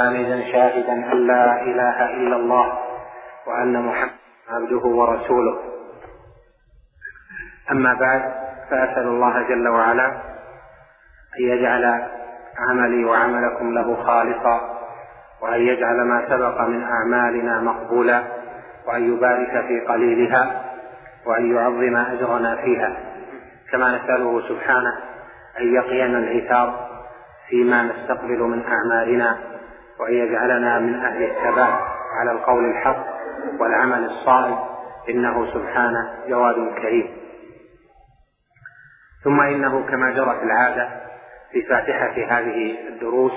حامدا شاهدا أن لا إله إلا الله وأن محمدا عبده ورسوله. أما بعد فأسأل الله جل وعلا أن يجعل عملي وعملكم له خالصا وأن يجعل ما سبق من أعمالنا مقبولا وأن يبارك في قليلها وأن يعظم أجرنا فيها. كما نسأله سبحانه أن يقينا العثار فيما نستقبل من أعمالنا وأن يجعلنا من أهل الثبات على القول الحق والعمل الصائب إنه سبحانه جواد كريم. ثم إنه كما جرت العادة في فاتحة هذه الدروس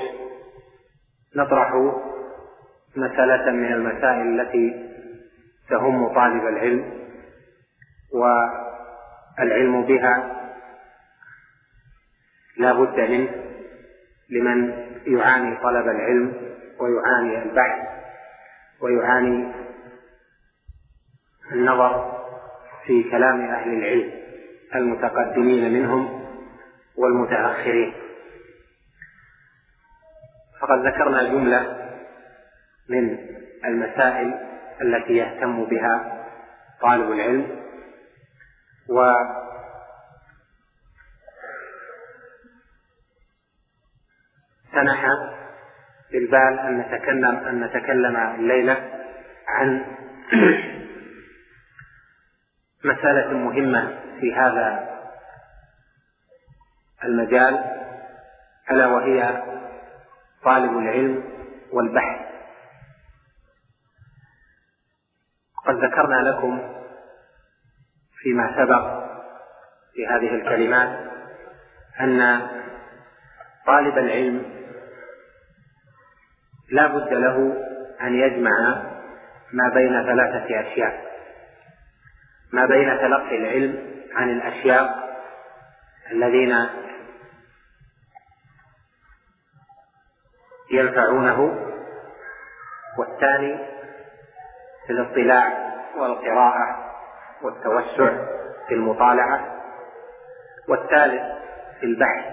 نطرح مسألة من المسائل التي تهم طالب العلم والعلم بها لا بد منه لمن يعاني طلب العلم ويعاني البحث ويعاني النظر في كلام أهل العلم المتقدمين منهم والمتأخرين. فقد ذكرنا جملة من المسائل التي يهتم بها طالب العلم و سنح بالبال أن نتكلم أن نتكلم الليلة عن مسألة مهمة في هذا المجال ألا وهي طالب العلم والبحث. قد ذكرنا لكم فيما سبق في هذه الكلمات أن طالب العلم لا بد له أن يجمع ما بين ثلاثة أشياء. ما بين تلقي العلم عن الأشياء الذين ينفعونه والثاني في الاطلاع والقراءة والتوسع في المطالعة والثالث في البحث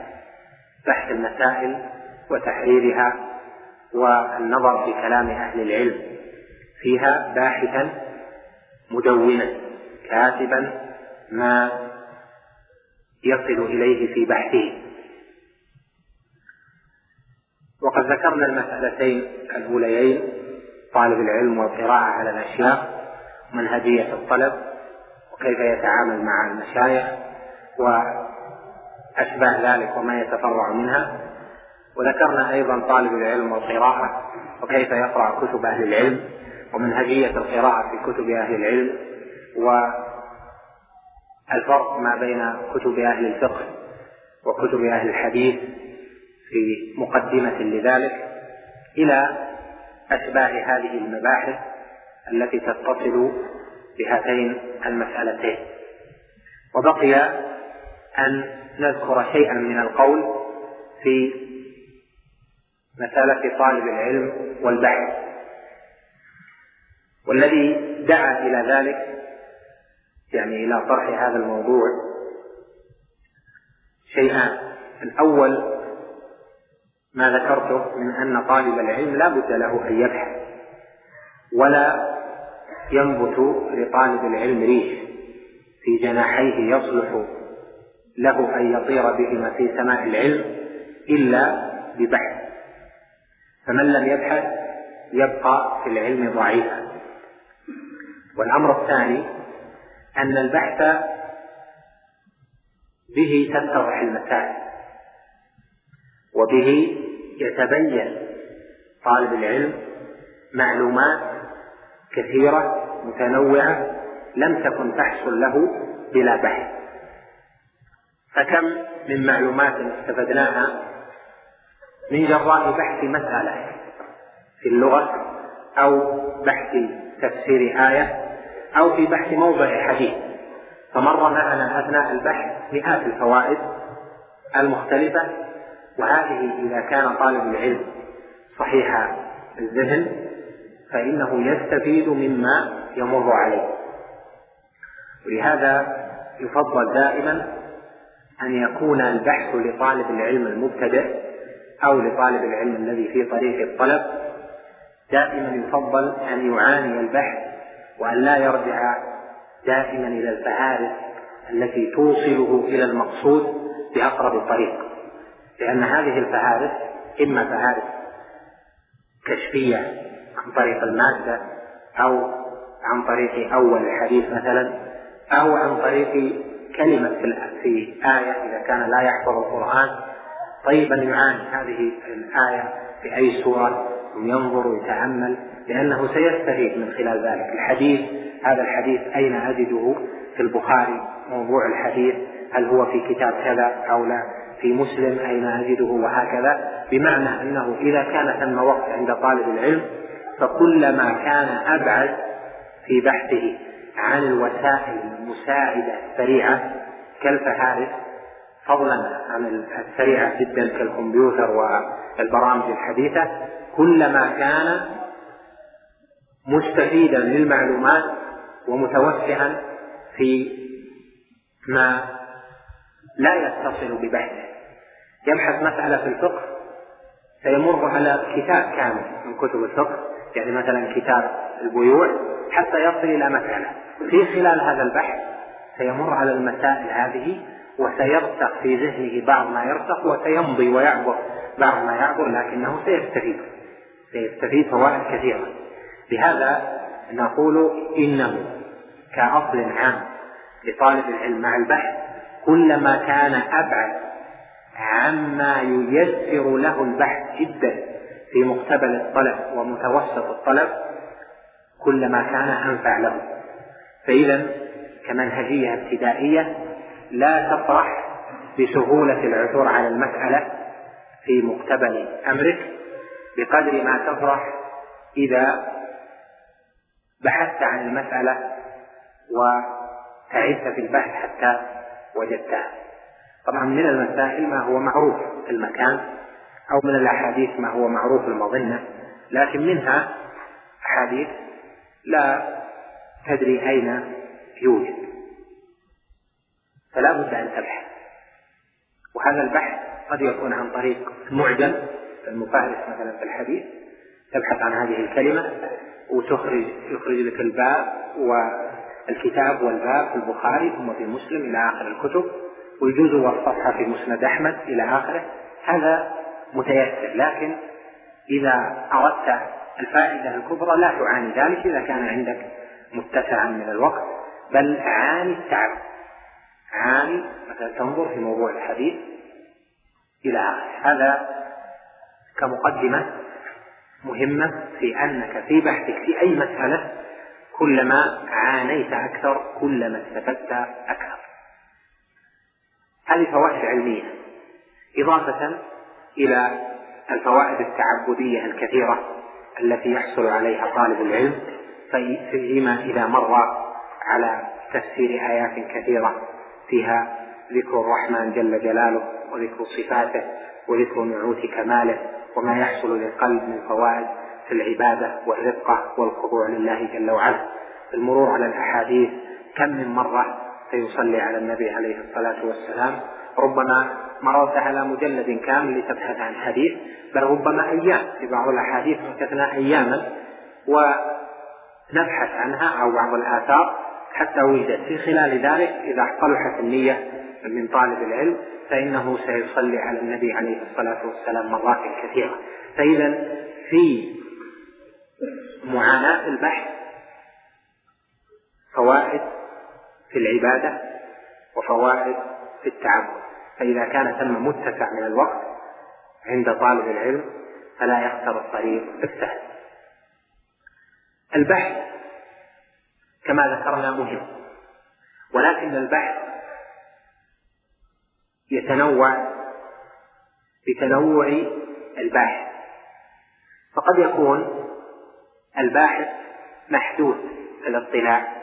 بحث المسائل وتحريرها والنظر في كلام أهل العلم فيها باحثا مدونا كاتبا ما يصل إليه في بحثه. وقد ذكرنا المسألتين الأوليين طالب العلم والقراءة على الأشياء منهجية الطلب وكيف يتعامل مع المشايخ وأشباه ذلك وما يتفرع منها. وذكرنا أيضا طالب العلم والقراءة وكيف يقرأ كتب أهل العلم ومنهجية القراءة في كتب أهل العلم والفرق ما بين كتب أهل الفقه وكتب أهل الحديث في مقدمة لذلك إلى أشباه هذه المباحث التي تتصل بهاتين المسألتين. وبقي أن نذكر شيئا من القول في مسألة طالب العلم والبحث. والذي دعا إلى ذلك يعني إلى طرح هذا الموضوع شيئان. الأول ما ذكرته من أن طالب العلم لا بد له أن يبحث ولا ينبت لطالب العلم ريش في جناحيه يصلح له أن يطير بهما في سماء العلم إلا ببحث. فمن لم يبحث يبقى في العلم ضعيفا. والأمر الثاني أن البحث به تتضح المسائل وبه يتبين طالب العلم معلومات كثيرة متنوعة لم تكن تحصل له بلا بحث. فكم من معلومات استفدناها من جراء بحث مسألة في اللغة أو بحث تفسير آية أو في بحث موضع حديث. فمر معنا أثناء البحث مئات الفوائد المختلفة وهذه إذا كان طالب العلم صحيح الذهن فإنه يستفيد مما يمر عليه. ولهذا يفضل دائما أن يكون البحث لطالب العلم المبتدئ أو لطالب العلم الذي في طريق الطلب دائما يفضل أن يعاني البحث وأن لا يرجع دائما إلى الفهارس التي توصله إلى المقصود بأقرب طريق. لأن هذه الفهارس إما فهارس كشفية عن طريق المادة أو عن طريق أول الحديث مثلا أو عن طريق كلمة في آية إذا كان لا يحفظ القرآن طيب يعاني هذه الآية في أي سورة ينظر ويتأمل لأنه سيستفيد من خلال ذلك. الحديث هذا الحديث أين أجده؟ في البخاري موضوع الحديث هل هو في كتاب كذا أو لا؟ في مسلم أين أجده؟ وهكذا. بمعنى أنه إذا كان ثم وقت عند طالب العلم فكلما كان أبعد في بحثه عن الوسائل المساعدة السريعة كالفهارس فضلا عن السريعة جدا كالكمبيوتر والبرامج الحديثة كلما كان مستفيدا للمعلومات ومتوسعا في ما لا يتصل ببحثه. يبحث مسألة في الفقه سيمر على كتاب كامل من كتب الفقه يعني مثلا كتاب البيوع حتى يصل إلى مسألة. في خلال هذا البحث سيمر على المسائل هذه وسيرسخ في ذهنه بعض ما يرسخ وسيمضي ويعبر بعض ما يعبر لكنه سيستفيد. سيستفيد فوائد كثيرة. لهذا نقول إنه كأصل عام لطالب العلم مع البحث كلما كان أبعد عما ييسر له البحث جدا في مقتبل الطلب ومتوسط الطلب كلما كان أنفع له. فإذا كمنهجية ابتدائية لا تفرح بسهولة العثور على المسألة في مقتبل أمرك بقدر ما تفرح إذا بحثت عن المسألة وتعبت في البحث حتى وجدتها. طبعا من المسائل ما هو معروف المكان أو من الأحاديث ما هو معروف المظنة لكن منها أحاديث لا تدري أين يوجد. فلا بد أن تبحث. وهذا البحث قد يكون عن طريق معجم المفارس مثلا في الحديث تبحث عن هذه الكلمة وتخرج يخرج لك الباب والكتاب والباب في البخاري ثم في مسلم إلى آخر الكتب ويجوز والصفحة في مسند أحمد إلى آخره. هذا متيسر لكن إذا أردت الفائدة الكبرى لا تعاني ذلك إذا كان عندك متسعا من الوقت بل عاني التعب. عاني مثلا تنظر في موضوع الحديث إلى آخره. هذا كمقدمة مهمة في أنك في بحثك في أي مسألة كلما عانيت أكثر كلما استفدت أكثر. هذه فوائد علمية. إضافة إلى الفوائد التعبدية الكثيرة التي يحصل عليها طالب العلم فيما إذا مر على تفسير آيات كثيرة فيها ذكر الرحمن جل جلاله وذكر صفاته وذكر نعوت كماله وما يحصل للقلب من فوائد في العبادة والرقة والخضوع لله جل وعلا. المرور على الأحاديث كم من مرة سيصلي على النبي عليه الصلاة والسلام ربما مررت على مجلد كامل لتبحث عن حديث بل ربما أيام في بعض الأحاديث مكثنا أياما ونبحث عنها أو بعض الآثار حتى وجدت. في خلال ذلك إذا صلحت النية من طالب العلم فإنه سيصلي على النبي عليه الصلاة والسلام مرات كثيرة. فإذا في معاناة البحث فوائد في العبادة وفوائد في التعبد. فإذا كان ثم متسع من الوقت عند طالب العلم فلا يختار الطريق السهل. البحث كما ذكرنا مهم ولكن البحث يتنوع بتنوع الباحث فقد يكون الباحث محدود الاطلاع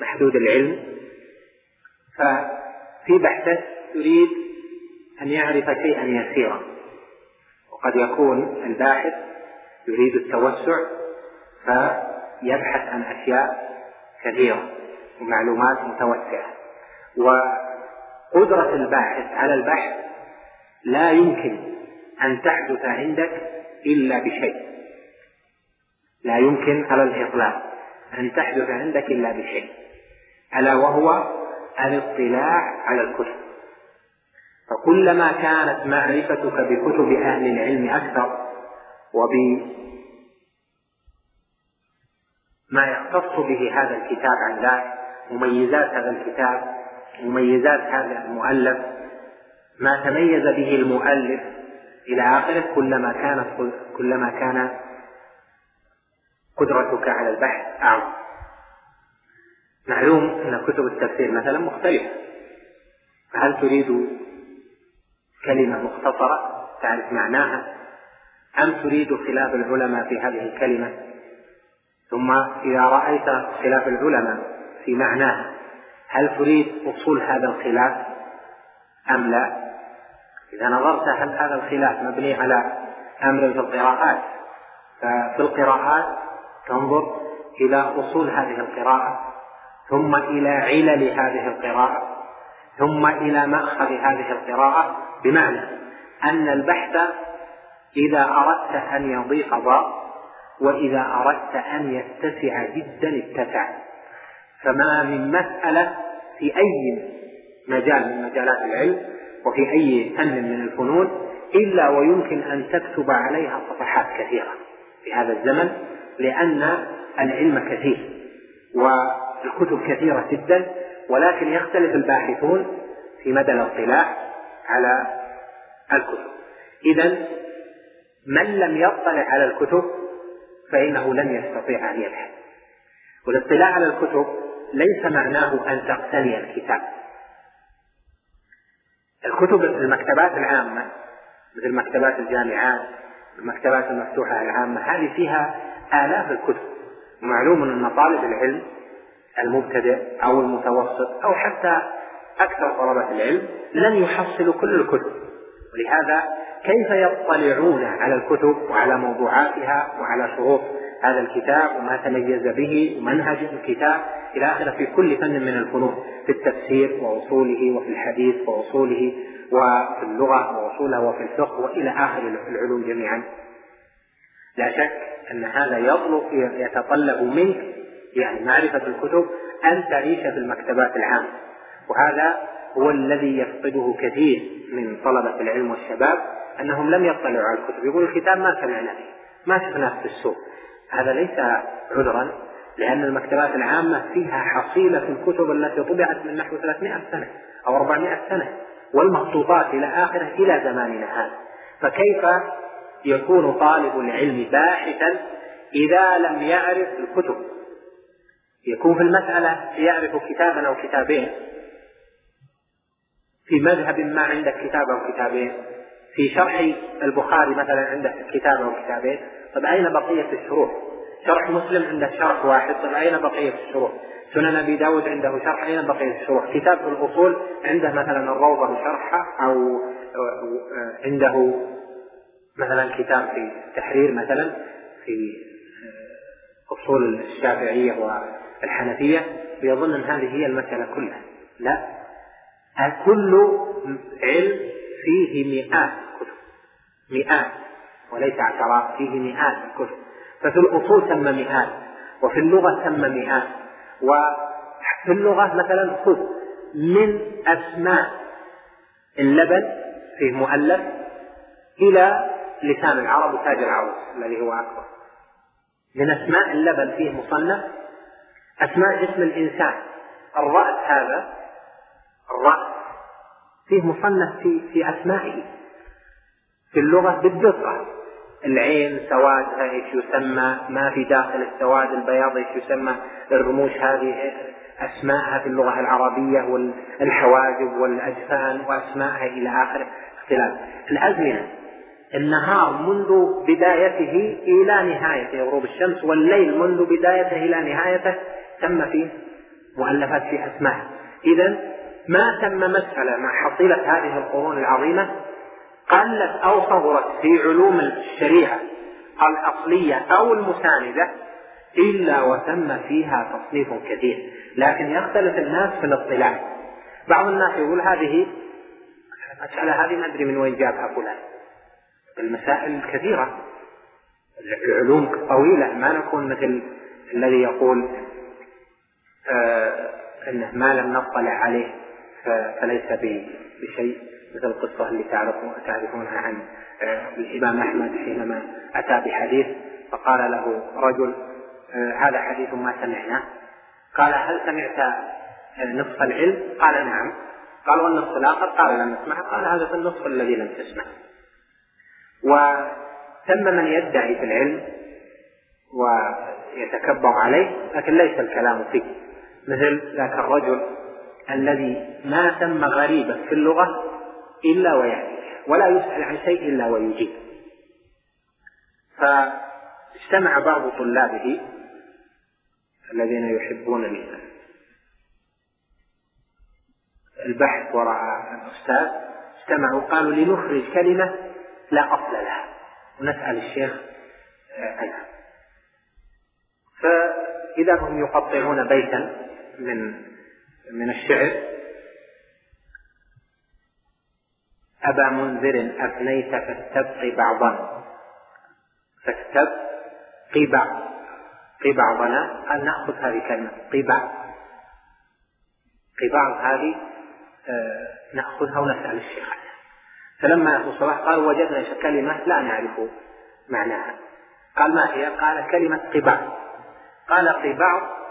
محدود العلم. ففي بحثة يريد أن يعرف شيئا يسيرا. وقد يكون الباحث يريد التوسع فيبحث عن أشياء كثيرة ومعلومات متوسعة. وقدرة الباحث على البحث لا يمكن أن تحدث عندك إلا بشيء. لا يمكن على الإطلاق أن تحدث عندك إلا بشيء. ألا وهو الاطلاع على الكتب. فكلما كانت معرفتك بكتب أهل العلم أكثر وبما يختص به هذا الكتاب عن ذاك مميزات هذا الكتاب مميزات هذا المؤلف ما تميز به المؤلف إلى آخره كلما كانت كلما كان قدرتك على البحث أعظم. معلوم أن كتب التفسير مثلا مختلفة. فهل تريد كلمة مختصرة تعرف معناها؟ أم تريد خلاف العلماء في هذه الكلمة؟ ثم إذا رأيت خلاف العلماء في معناها هل تريد أصول هذا الخلاف؟ أم لا؟ إذا نظرت هل هذا الخلاف مبني على أمر في القراءات ففي القراءات تنظر إلى أصول هذه القراءة ثم إلى علل هذه القراءة ثم إلى مأخذ هذه القراءة بمعنى أن البحث إذا أردت أن يضيق ضاق وإذا أردت أن يتسع جدا اتسع. فما من مسألة في أي مجال من مجالات العلم وفي أي فن من الفنون إلا ويمكن أن تكتب عليها صفحات كثيرة في هذا الزمن لأن العلم كثير والكتب كثيرة جدا ولكن يختلف الباحثون في مدى الاطلاع على الكتب. إذا من لم يطلع على الكتب فإنه لن يستطيع أن يبحث. والاطلاع على الكتب ليس معناه أن تقتني الكتاب. الكتب المكتبات العامة مثل مكتبات الجامعات المكتبات المفتوحة العامة هذه فيها آلاف الكتب. ومعلوم أن طالب العلم المبتدئ أو المتوسط أو حتى أكثر طلبة العلم لن يحصلوا كل الكتب. ولهذا كيف يطلعون على الكتب وعلى موضوعاتها وعلى شروط هذا الكتاب وما تميز به ومنهج الكتاب إلى آخره في كل فن من الفنون في التفسير وأصوله وفي الحديث وأصوله وفي اللغة وأصولها وفي الفقه وإلى آخر العلوم جميعا. لا شك أن هذا يطلب يتطلب منك يعني معرفة الكتب أن تعيش في المكتبات العامة. وهذا هو الذي يفقده كثير من طلبة العلم والشباب أنهم لم يطلعوا على الكتب. يقول الكتاب ما سمعنا به ما شفناه في السوق. هذا ليس عذرا لأن المكتبات العامة فيها حصيلة الكتب التي طبعت من نحو 300 سنة أو 400 سنة والمخطوطات إلى آخره إلى زماننا هذا. فكيف يكون طالب العلم باحثا إذا لم يعرف الكتب؟ يكون في المسألة يعرف كتابا أو كتابين؟ في مذهب ما عندك كتاب أو كتابين؟ في شرح البخاري مثلا عندك كتاب أو كتابين. طيب أين بقية الشروح؟ شرح مسلم عنده شرح واحد. طيب أين بقية الشروح؟ سنن أبي داود عنده شرح. أين بقية الشروح؟ كتاب في الأصول عنده مثلا الروضة شرحة أو عنده مثلا كتاب في التحرير مثلا في أصول الشافعية والحنفية. ويظن أن هذه هي المسألة كلها. لا. كل علم فيه مئات كتب مئات وليس عشرات فيه مئات الكتب. ففي الأصول ثم مئات وفي اللغة ثم مئات. وفي اللغة مثلا خذ من أسماء اللبن فيه مؤلف إلى لسان العرب وتاج العروس الذي هو أكبر. من أسماء اللبن فيه مصنف أسماء جسم الإنسان. الرأس هذا الرأس فيه مصنف في في أسمائه. في اللغة بالدقة. العين سوادها إيش يسمى؟ ما في داخل السواد البياض إيش يسمى؟ الرموش هذه أسماءها في اللغة العربية والحواجب والأجفان وأسماءها إلى آخره. اختلاف. الأزمنة. النهار منذ بدايته إلى نهايته غروب الشمس والليل منذ بدايته إلى نهايته تم فيه مؤلفات في أسماء. اذا ما تم مسألة مع حصيلة هذه القرون العظيمة قلت أو صغرت في علوم الشريعة الأصلية أو المساندة إلا وتم فيها تصنيف كثير. لكن يختلف الناس في الاطلاع. بعض الناس يقول هذه المسألة هذه ما أدري من وين جابها فلان. المسائل كثيرة. العلوم طويلة. ما نكون مثل الذي يقول آه إنه ما لم نطلع عليه. فليس بشيء مثل القصة اللي تعرفونها عن آه، الإمام أحمد حينما أتى بحديث فقال له رجل آه، هذا حديث ما سمعناه قال هل سمعت آه، نصف العلم؟ قال نعم. قال والنصف الآخر؟ قال لم نسمع. قال هذا في النصف الذي لم تسمع. وثم من يدعي في العلم ويتكبر عليه لكن ليس الكلام فيه. مثل ذاك الرجل الذي ما سمى غريبا في اللغة إلا ويأتي ولا يسأل عن شيء إلا ويجيب. فاجتمع بعض طلابه الذين يحبون البحث وراء الأستاذ اجتمعوا قالوا لنخرج كلمة لا أصل لها ونسأل الشيخ عنها فإذا هم يقطعون بيتا من من الشعر. أبا منذر أفنيت فاستبقي بعضا. فاستبقي بعض قي بعضنا قال نأخذ هذه الكلمة قي بعض هذه آه نأخذها ونسأل الشيخ عنها. فلما أبو صلاح قال وجدنا كلمة لا نعرف معناها. قال ما هي؟ قال كلمة قبع. قال قبع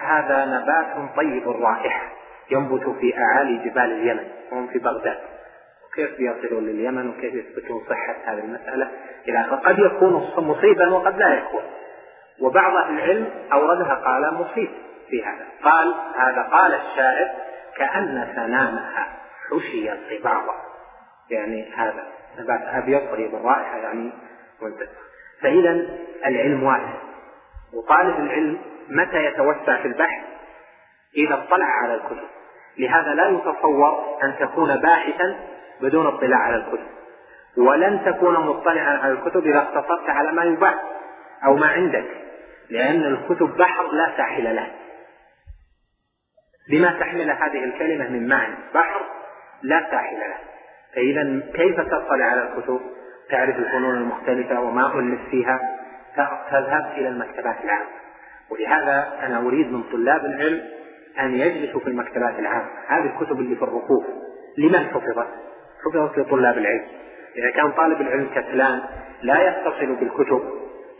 هذا نبات طيب الرائحة ينبت في أعالي جبال اليمن وهم في بغداد. كيف بيصلون لليمن وكيف يثبتون صحة هذه المسألة؟ إلى قد يكون مصيبا وقد لا يكون. وبعض أهل العلم أوردها قال مصيب في هذا. قال هذا قال الشاعر كأن سنامها حشي القباضة يعني هذا نبات أبيض قريب الرائحة يعني منتج فإذا العلم واسع وطالب العلم متى يتوسع في البحث؟ إذا اطلع على الكتب. لهذا لا يتصور أن تكون باحثا بدون اطلاع على الكتب. ولن تكون مطلعا على الكتب إذا اقتصرت على ما يباع أو ما عندك. لأن الكتب بحر لا ساحل له. بما تحمل هذه الكلمة من معنى بحر لا ساحل له. فإذا كيف تطلع على الكتب؟ تعرف الفنون المختلفة وما ألف فيها؟ تذهب إلى المكتبات العامة. ولهذا أنا أريد من طلاب العلم أن يجلسوا في المكتبات العامة. هذه الكتب اللي في الركوب لمن حفظت؟ حفظت لطلاب العلم. إذا كان طالب العلم كسلان لا يتصل بالكتب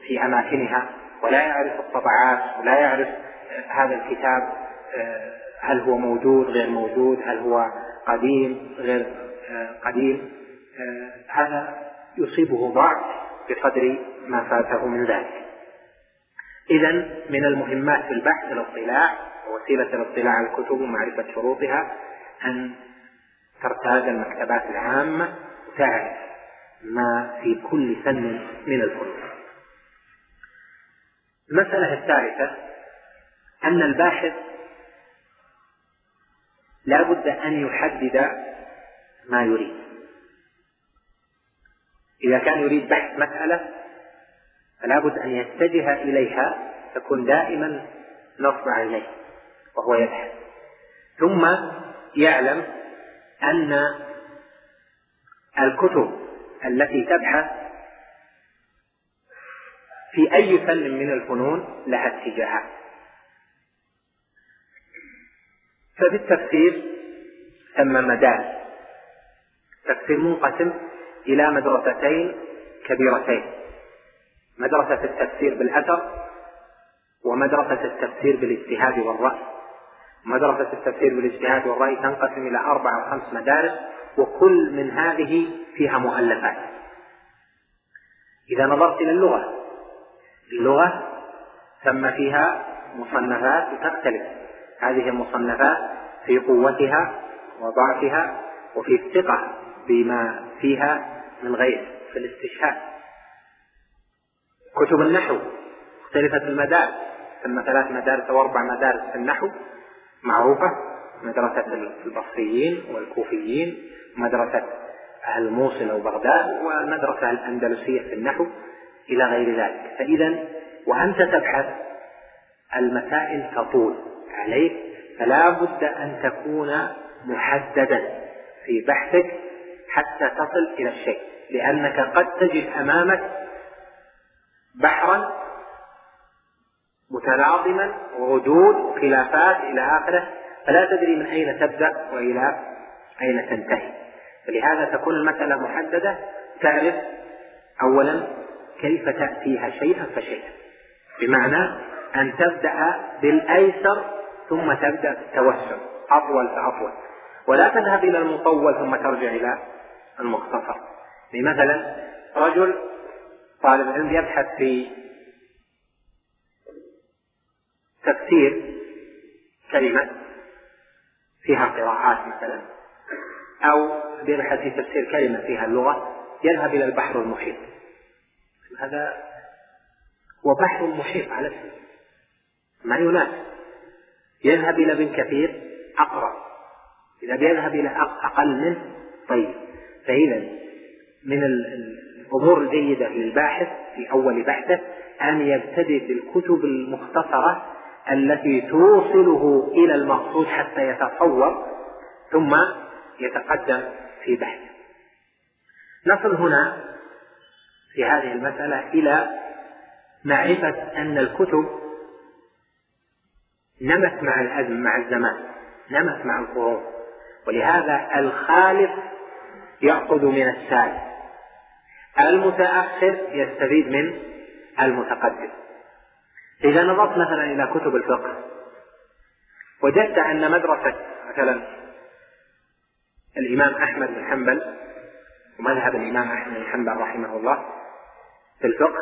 في أماكنها ولا يعرف الطبعات ولا يعرف هذا الكتاب آه، هل هو موجود غير موجود هل هو قديم غير آه، قديم. آه، هذا يصيبه ضعف بقدر ما فاته من ذلك. إذا من المهمات في البحث الاطلاع ووسيلة الاطلاع على الكتب ومعرفة شروطها أن ترتاد المكتبات العامة وتعرف ما في كل فن من الفنون. المسألة الثالثة أن الباحث لا بد أن يحدد ما يريد. إذا كان يريد بحث مسألة فلا بد أن يتجه إليها تكون دائما نصب عينيه وهو يبحث. ثم يعلم أن الكتب التي تبحث في أي فن من الفنون لها اتجاهات. ففي التفسير ثم مدارس التفسير منقسم إلى مدرستين كبيرتين. مدرسة التفسير بالأثر ومدرسة التفسير بالاجتهاد والرأي. مدرسة التفسير بالاجتهاد والرأي تنقسم إلى أربع أو خمس مدارس وكل من هذه فيها مؤلفات. إذا نظرت إلى اللغة اللغة ثم فيها مصنفات تختلف. هذه المصنفات في قوتها وضعفها وفي الثقة بما فيها من غير في الاستشهاد. كتب النحو. اختلفت المدارس. ثم ثلاث مدارس أو أربع مدارس في النحو. معروفة. مدرسة البصريين والكوفيين. مدرسة أهل الموصل أو بغداد والمدرسة الأندلسية في النحو. إلى غير ذلك. فإذا وأنت تبحث المسائل تطول عليك. فلا بد أن تكون محددا في بحثك حتى تصل إلى الشيء. لأنك قد تجد أمامك بحرا متلاطما وردود وخلافات إلى آخره. فلا تدري من أين تبدأ وإلى أين تنتهي. فلهذا تكون المسألة محددة. تعرف أولا كيف تأتيها شيئا فشيئا. بمعنى أن تبدأ بالأيسر ثم تبدأ بالتوسع أطول فأطول. ولا تذهب إلى المطول ثم ترجع إلى المختصر. مثلا رجل طالب علم يبحث في تفسير كلمة فيها قراءات مثلا أو يبحث في تفسير كلمة فيها اللغة يذهب إلى البحر المحيط. هذا هو بحر محيط على اسمه ما يناسب. يذهب إلى ابن كثير أقرب إذا بيذهب إلى أقل منه طيب. فإذا من الأمور الجيدة للباحث في أول بحثه أن يبتدئ بالكتب المختصرة التي توصله إلى المقصود حتى يتصور ثم يتقدم في بحثه. نصل هنا في هذه المسألة إلى معرفة أن الكتب نمت مع الأزم مع الزمان نمت مع القرون. ولهذا الخالف يأخذ من السالف المتأخر يستفيد من المتقدم. إذا نظرت مثلا إلى كتب الفقه وجدت أن مدرسة مثلا الإمام أحمد بن حنبل ومذهب الإمام أحمد بن حنبل رحمه الله في الفقه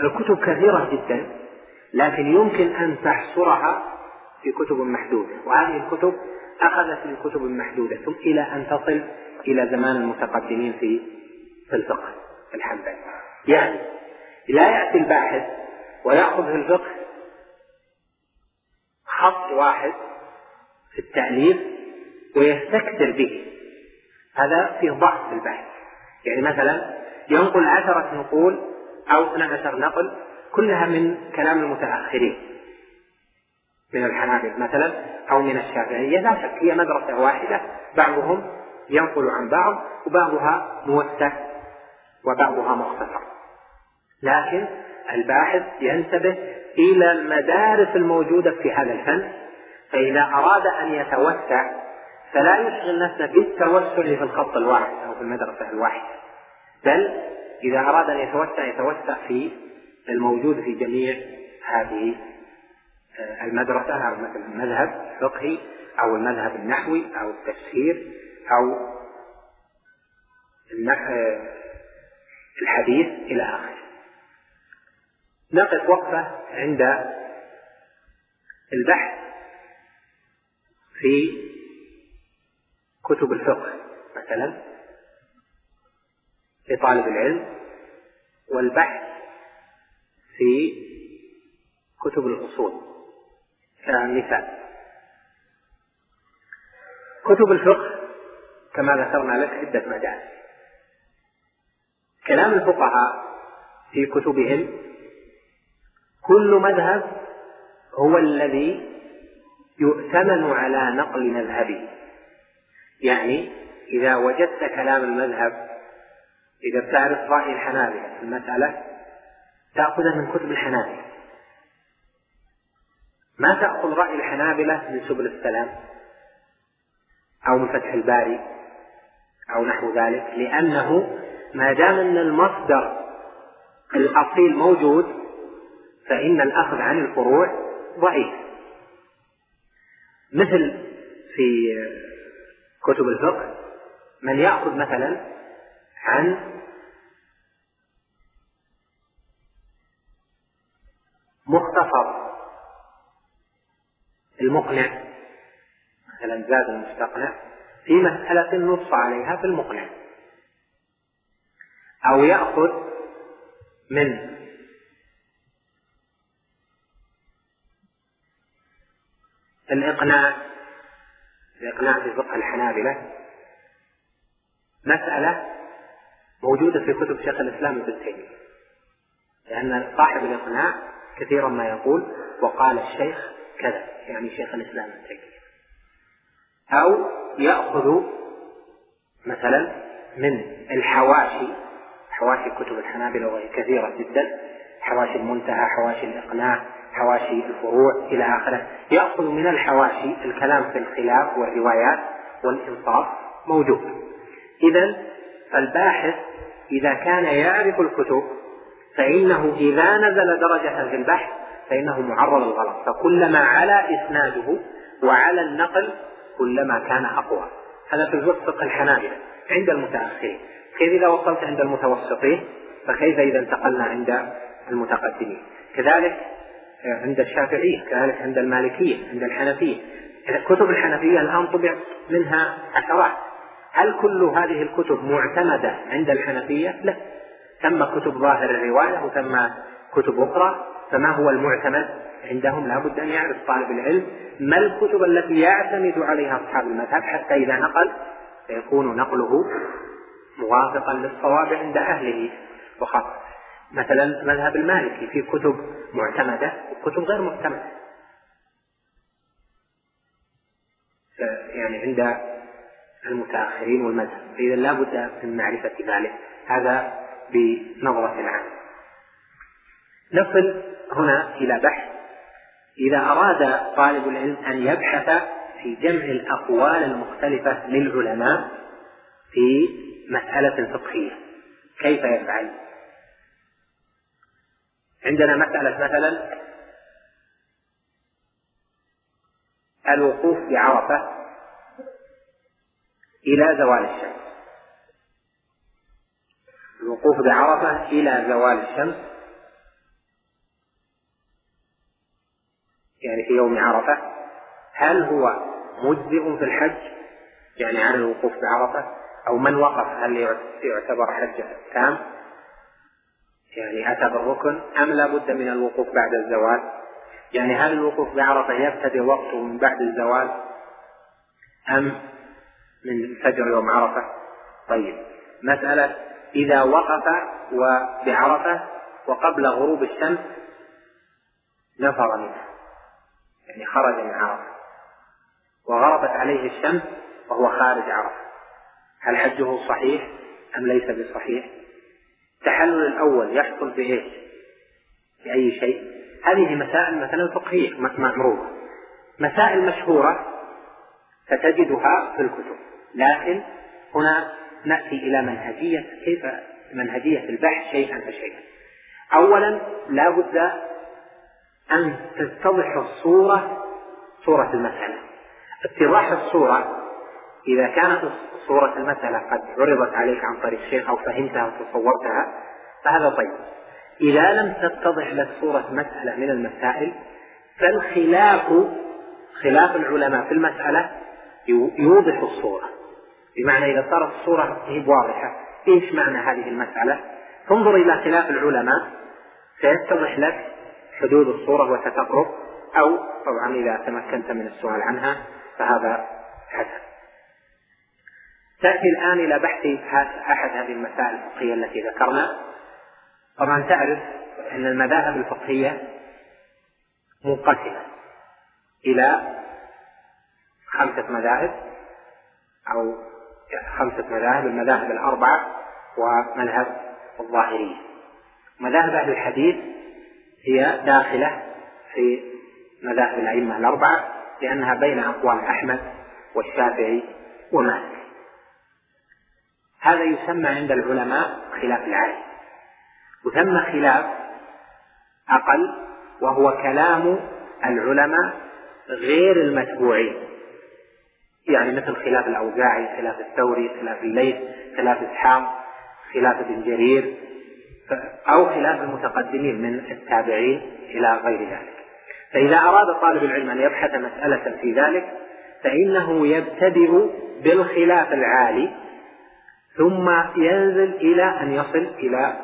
الكتب كثيرة جدا لكن يمكن أن تحصرها في كتب محدودة. وهذه الكتب أخذت من كتب محدودة ثم إلى أن تصل إلى زمان المتقدمين في في الفقه الحنبلي يعني لا يأتي الباحث ويأخذ في الفقه خط واحد في التأليف ويستكثر به. هذا فيه ضعف في البحث. يعني مثلا ينقل عشرة نقول أو 12 نقل كلها من كلام المتأخرين من الحنابل مثلا أو من الشافعية. لا شك هي مدرسة واحدة بعضهم ينقل عن بعض وبعضها موثق وبعضها مختصر. لكن الباحث ينتبه إلى المدارس الموجودة في هذا الفن فإذا أراد أن يتوسع فلا يشغل نفسه بالتوسع في الخط الواحد أو في المدرسة الواحدة بل إذا أراد أن يتوسع يتوسع في الموجود في جميع هذه آه، المدرسة أو مثلا المذهب الفقهي أو المذهب النحوي أو التفسير أو آه، الحديث إلى آخره. نقف وقفة عند البحث في كتب الفقه مثلا لطالب العلم والبحث في كتب الأصول. كمثال كتب الفقه كما ذكرنا لك عدة مدارس كلام الفقهاء في كتبهم كل مذهب هو الذي يؤتمن على نقل مذهبه يعني إذا وجدت كلام المذهب إذا بتعرف رأي الحنابلة في المسألة تأخذه من كتب الحنابلة. ما تأخذ رأي الحنابلة من سبل السلام أو من فتح الباري أو نحو ذلك لأنه ما دام أن المصدر الأصيل موجود فإن الأخذ عن الفروع ضعيف. مثل في كتب الفقه من يأخذ مثلا عن مختصر المقنع مثلا زاد المستقنع في مسألة نص عليها في المقنع. أو يأخذ من الإقناع الإقناع في فقه الحنابلة. مسألة موجودة في كتب شيخ الإسلام ابن تيمية لأن صاحب الإقناع كثيرا ما يقول وقال الشيخ كذا يعني شيخ الإسلام ابن تيمية. أو يأخذ مثلا من الحواشي حواشي كتب الحنابلة وهي كثيرة جدا. حواشي المنتهى حواشي الإقناع حواشي الفروع إلى آخره. يأخذ من الحواشي الكلام في الخلاف والروايات والإنصاف موجود. إذا فالباحث إذا كان يعرف الكتب فإنه إذا نزل درجة في البحث فإنه معرض للغلط. فكلما علا إسناده وعلى النقل كلما كان أقوى. هذا في فقه الحنابلة عند المتأخرين. كيف إذا وصلت عند المتوسطين فكيف إذا انتقلنا عند المتقدمين. كذلك عند الشافعية كذلك عند المالكية عند الحنفية. كتب الحنفية الآن طبع منها عشرات. هل كل هذه الكتب معتمدة عند الحنفية؟ لا. ثم كتب ظاهر الرواية وثم كتب أخرى. فما هو المعتمد عندهم؟ لا بد أن يعرف طالب العلم ما الكتب التي يعتمد عليها أصحاب المذهب حتى إذا نقل فيكون نقله موافقا للصواب عند أهله. وخاصة مثلا مذهب المالكي في كتب معتمدة وكتب غير معتمدة. يعني عند المتأخرين والمذهب. فإذا لا بد من معرفة ذلك. هذا بنظرة عامة نصل هنا إلى بحث. إذا أراد طالب العلم أن يبحث في جمع الأقوال المختلفة للعلماء في مسألة فقهية. كيف يفعل؟ عندنا مسألة مثلا الوقوف بعرفة إلى زوال الشمس. الوقوف بعرفة إلى زوال الشمس يعني في يوم عرفة. هل هو مجزئ في الحج؟ يعني عن الوقوف بعرفة؟ أو من وقف هل يعتبر حج تام؟ يعني أتى بالركن أم لا بد من الوقوف بعد الزوال؟ يعني هل الوقوف بعرفة يبتدئ وقته من بعد الزوال أم من فجر يوم عرفة؟ طيب مسألة إذا وقف وبعرفة وقبل غروب الشمس نفر منها يعني خرج من عرفة وغربت عليه الشمس وهو خارج عرفة. هل حجه صحيح أم ليس بصحيح؟ التحلل الأول يحصل بإيش؟ بأي شيء؟ هذه مسائل مثلا فقهية معروفة مسائل مشهورة فتجدها في الكتب. لكن هنا نأتي إلى منهجية كيف منهجية البحث شيئا فشيئا. أولا لا بد أن تتضح الصورة صورة المسألة. اتضاح الصورة إذا كانت صورة المسألة قد عرضت عليك عن طريق شيخ أو فهمتها وتصورتها فهذا طيب. إذا لم تتضح لك صورة مسألة من المسائل فالخلاف خلاف العلماء في المسألة يوضح الصورة. بمعنى إذا صارت الصورة هي واضحة إيش معنى هذه المسألة؟ تنظر إلى خلاف العلماء فيتضح لك حدود الصورة وتتقرب أو طبعا إذا تمكنت من السؤال عنها فهذا حسن. تأتي الآن إلى بحث أحد هذه المسائل الفقهية التي ذكرنا. طبعا تعرف أن المذاهب الفقهية منقسمة إلى خمسة مذاهب أو خمسة مذاهب المذاهب الأربعة ومذهب الظاهرية. مذاهب أهل الحديث هي داخلة في مذاهب الأئمة الأربعة لأنها بين أقوال أحمد والشافعي ومالك. هذا يسمى عند العلماء خلاف العالم وثم خلاف أقل وهو كلام العلماء غير المتبوعين. يعني مثل خلاف الأوزاعي خلاف الثوري خلاف الليث خلاف إسحاق خلاف ابن جرير أو خلاف المتقدمين من التابعين إلى غير ذلك. فإذا أراد طالب العلم أن يبحث مسألة في ذلك فإنه يبتدئ بالخلاف العالي ثم ينزل إلى أن يصل إلى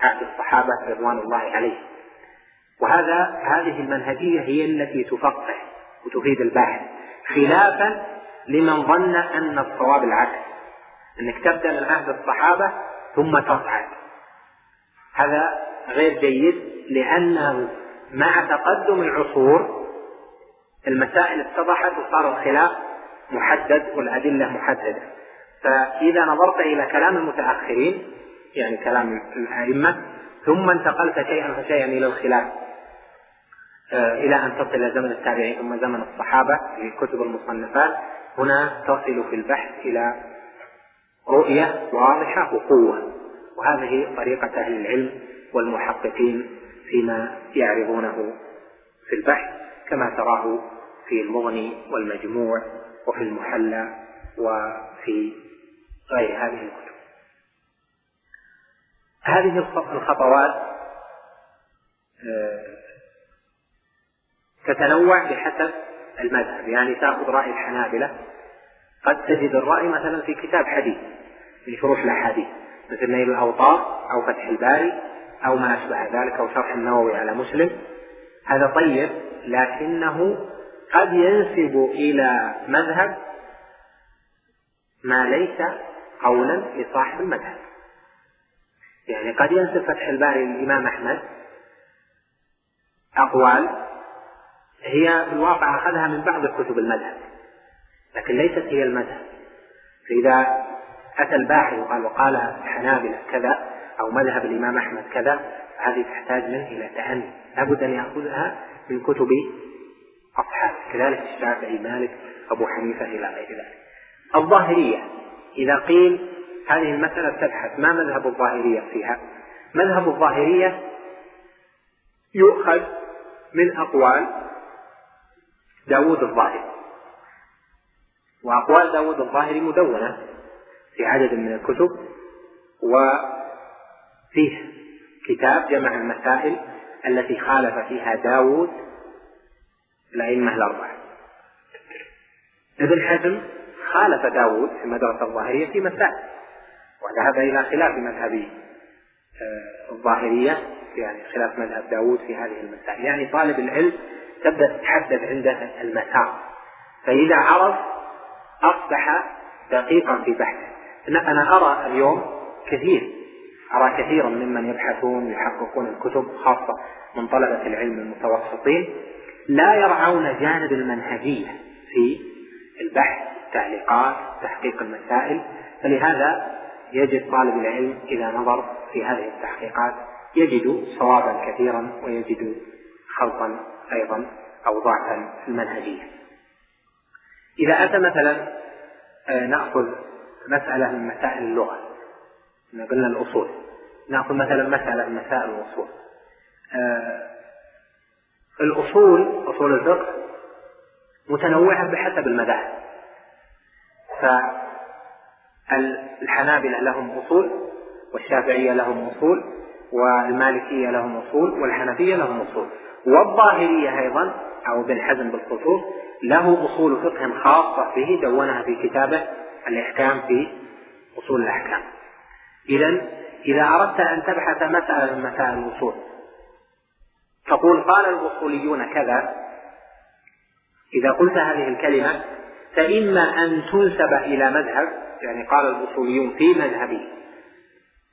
عهد الصحابة رضوان الله عليهم. وهذا هذه المنهجية هي التي تفقه وتفيد الباحث خلافا لمن ظن أن الصواب العكس أنك تبدأ من عهد الصحابة ثم تصعد. هذا غير جيد لأنه مع تقدم العصور المسائل اتضحت وصار الخلاف محدد والأدلة محددة. فإذا نظرت إلى كلام المتأخرين يعني كلام الأئمة ثم انتقلت شيئا فشيئا إلى الخلاف. آه، إلى أن تصل إلى زمن التابعين ثم زمن الصحابة في كتب المصنفات. هنا تصل في البحث إلى رؤية واضحة وقوة وهذه طريقة أهل العلم والمحققين فيما يعرضونه في البحث كما تراه في المغني والمجموع وفي المحلى وفي غير هذه الكتب. هذه الخطوات آه، تتنوع بحسب المذهب. يعني تأخذ رأي الحنابلة قد تجد الرأي مثلا في كتاب حديث من شروح الأحاديث مثل نيل الأوطار أو فتح الباري أو ما أشبه ذلك أو شرح النووي على مسلم. هذا طيب لكنه قد ينسب إلى مذهب ما ليس قولا لصاحب المذهب. يعني قد ينسب فتح الباري للإمام أحمد. أقوال هي في الواقع أخذها من بعض كتب المذهب لكن ليست هي المذهب. فإذا أتى الباحث وقال وقال الحنابلة كذا أو مذهب الإمام أحمد كذا هذه تحتاج منه إلى تأني لابد أن يأخذها من كتب أصحابه. كذلك الشافعي مالك أبو حنيفة إلى غير ذلك. الظاهرية. إذا قيل هذه المسألة تبحث ما مذهب الظاهرية فيها؟ مذهب الظاهرية يؤخذ من أقوال داود الظاهري وأقوال داود الظاهري مدونة في عدد من الكتب وفيه كتاب جمع المسائل التي خالف فيها داود الأئمة الأربعة. ابن حزم خالف داود في المدرسة الظاهرية في مسائل وذهب إلى خلاف مذهب آه، الظاهرية يعني خلاف مذهب داود في هذه المسائل يعني طالب العلم تبدأ تتحدث عنده المسار. فإذا عرف أصبح دقيقا في بحثه. أنا أرى اليوم كثير أرى كثيرا ممن يبحثون ويحققون الكتب خاصة من طلبة العلم المتوسطين لا يرعون جانب المنهجية في البحث. التعليقات تحقيق المسائل. فلهذا يجد طالب العلم إذا نظر في هذه التحقيقات يجد صوابا كثيرا ويجد خلطا أيضا أو ضعفا في المنهجية. إذا أتى مثلا آه، نأخذ مسألة من مسائل اللغة. قلنا الأصول. نأخذ مثلا مسألة من مسائل الأصول. آه، الأصول أصول الفقه متنوعة بحسب المذاهب. فالحنابلة لهم أصول والشافعية لهم أصول والمالكية لهم أصول والحنفية لهم أصول. والظاهرية أيضا أو ابن حزم بالخصوص له أصول فقه خاصة به دونها في كتابه الإحكام في أصول الأحكام. إذا إذا أردت أن تبحث مسألة من مسائل الأصول تقول قال الأصوليون كذا. إذا قلت هذه الكلمة فإما أن تنسب إلى مذهب يعني قال الأصوليون في مذهب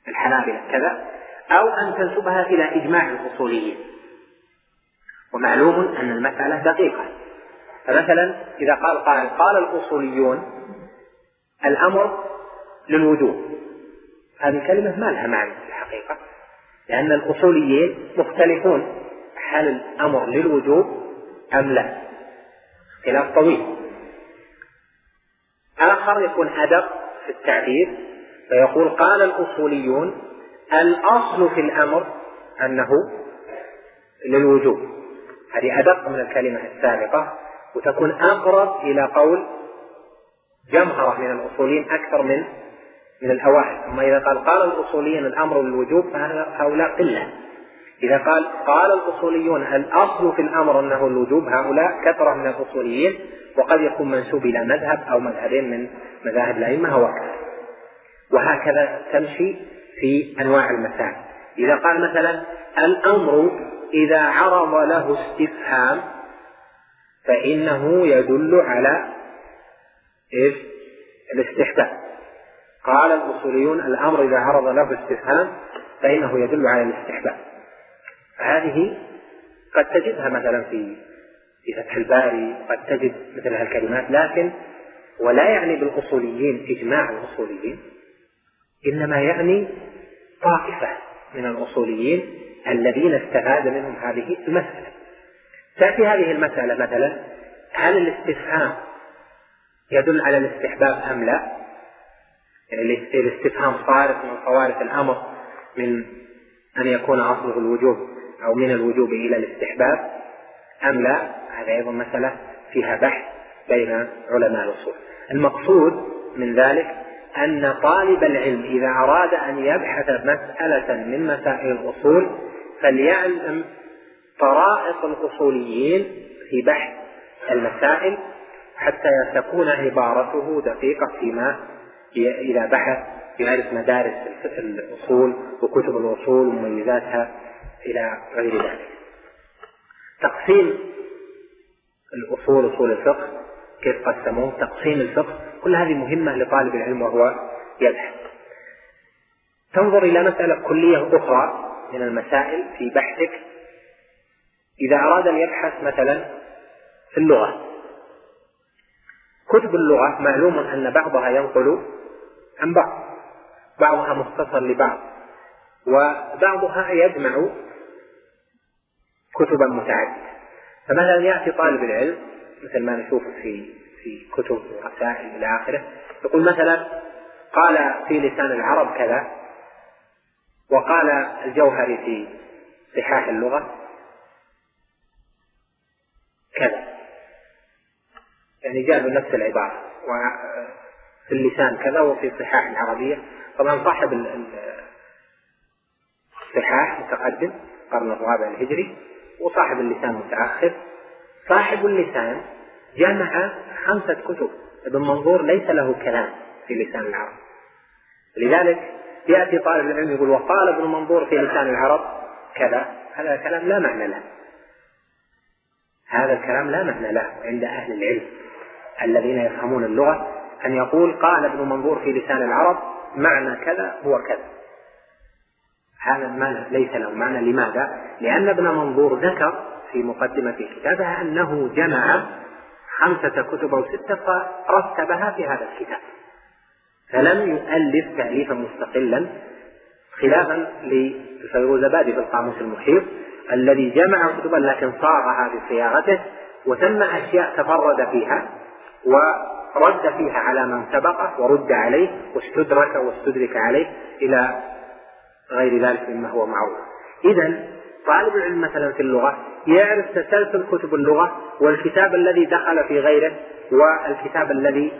الحنابلة كذا أو أن تنسبها إلى إجماع الأصوليين. ومعلوم أن المسألة دقيقة. فمثلا إذا قال قائل قال الأصوليون الأمر للوجوب. هذه الكلمة ما لها معنى في الحقيقة لأن الأصوليين مختلفون هل الأمر للوجوب أم لا؟ خلاف طويل. آخر يكون أدق في التعبير فيقول قال الأصوليون الأصل في الأمر أنه للوجوب. هذه أدق من الكلمة السابقة وتكون أقرب إلى قول جمهرة من الأصوليين أكثر من من الأوائل. أما إذا قال قال الأصوليين الأمر للوجوب فهؤلاء قلة. إذا قال قال الأصوليون الأصل في الأمر أنه الوجوب هؤلاء كثرة من الأصوليين وقد يكون منسوب إلى مذهب أو مذهبين من مذاهب الأئمة وهكذا وهكذا تمشي في أنواع المسائل. إذا قال مثلا الأمر إذا عرض له استفهام فإنه يدل على إيش؟ الاستحباب. قال الأصوليون الأمر إذا عرض له استفهام فإنه يدل على الاستحباب. هذه قد تجدها مثلا في في فتح الباري قد تجد مثل هالكلمات لكن ولا يعني بالأصوليين إجماع الأصوليين إنما يعني طائفة من الأصوليين الذين استفاد منهم هذه المسألة تأتي هذه المسألة مثلا هل الاستفهام يدل على الاستحباب أم لا؟ يعني الاستفهام صارف من صوارف الأمر من أن يكون أصله الوجوب أو من الوجوب إلى الاستحباب أم لا؟ هذا أيضا مسألة فيها بحث بين علماء الأصول. المقصود من ذلك أن طالب العلم إذا أراد أن يبحث مسألة من مسائل الأصول فليعلم طرائق الأصوليين في بحث المسائل حتى تكون عبارته دقيقة فيما إذا بحث يعرف مدارس الأصول وكتب الأصول ومميزاتها إلى غير ذلك. تقسيم الأصول أصول الفقه كيف قسموه تقسيم الفقه كل هذه مهمة لطالب العلم وهو يبحث. تنظر إلى مسألة كلية أخرى من المسائل في بحثك. إذا أراد أن يبحث مثلا في اللغة. كتب اللغة معلوم أن بعضها ينقل عن بعض. بعضها مختصر لبعض. وبعضها يجمع كتبا متعددة. فمثلا يأتي طالب العلم مثل ما نشوف في في كتب ورسائل إلى آخره يقول مثلا قال في لسان العرب كذا وقال الجوهري في صحاح اللغة كذا. يعني جاب نفس العبارة وفي اللسان كذا وفي الصحاح العربية. طبعا صاحب الصحاح متقدم القرن الرابع الهجري. وصاحب اللسان متأخر صاحب اللسان جمع خمسة كتب ابن منظور ليس له كلام في لسان العرب. لذلك يأتي طالب العلم يقول وقال ابن منظور في لسان العرب كذا هذا الكلام لا معنى له. هذا الكلام لا معنى له عند أهل العلم الذين يفهمون اللغة أن يقول قال ابن منظور في لسان العرب معنى كذا هو كذا. هذا المعنى ليس له معنى لماذا؟ لأن ابن منظور ذكر في مقدمة كتابه أنه جمع خمسة كتب أو ستة فرتبها في هذا الكتاب فلم يؤلف تأليفا مستقلا خلافا للفيروزبادي في القاموس المحيط الذي جمع كتبا لكن صاغها بصياغته وثم أشياء تفرد فيها ورد فيها على من سبقه ورد عليه واستدرك واستدرك عليه إلى غير ذلك مما هو معروف. إذا طالب العلم مثلا في اللغة يعرف تسلسل كتب اللغة والكتاب الذي دخل في غيره والكتاب الذي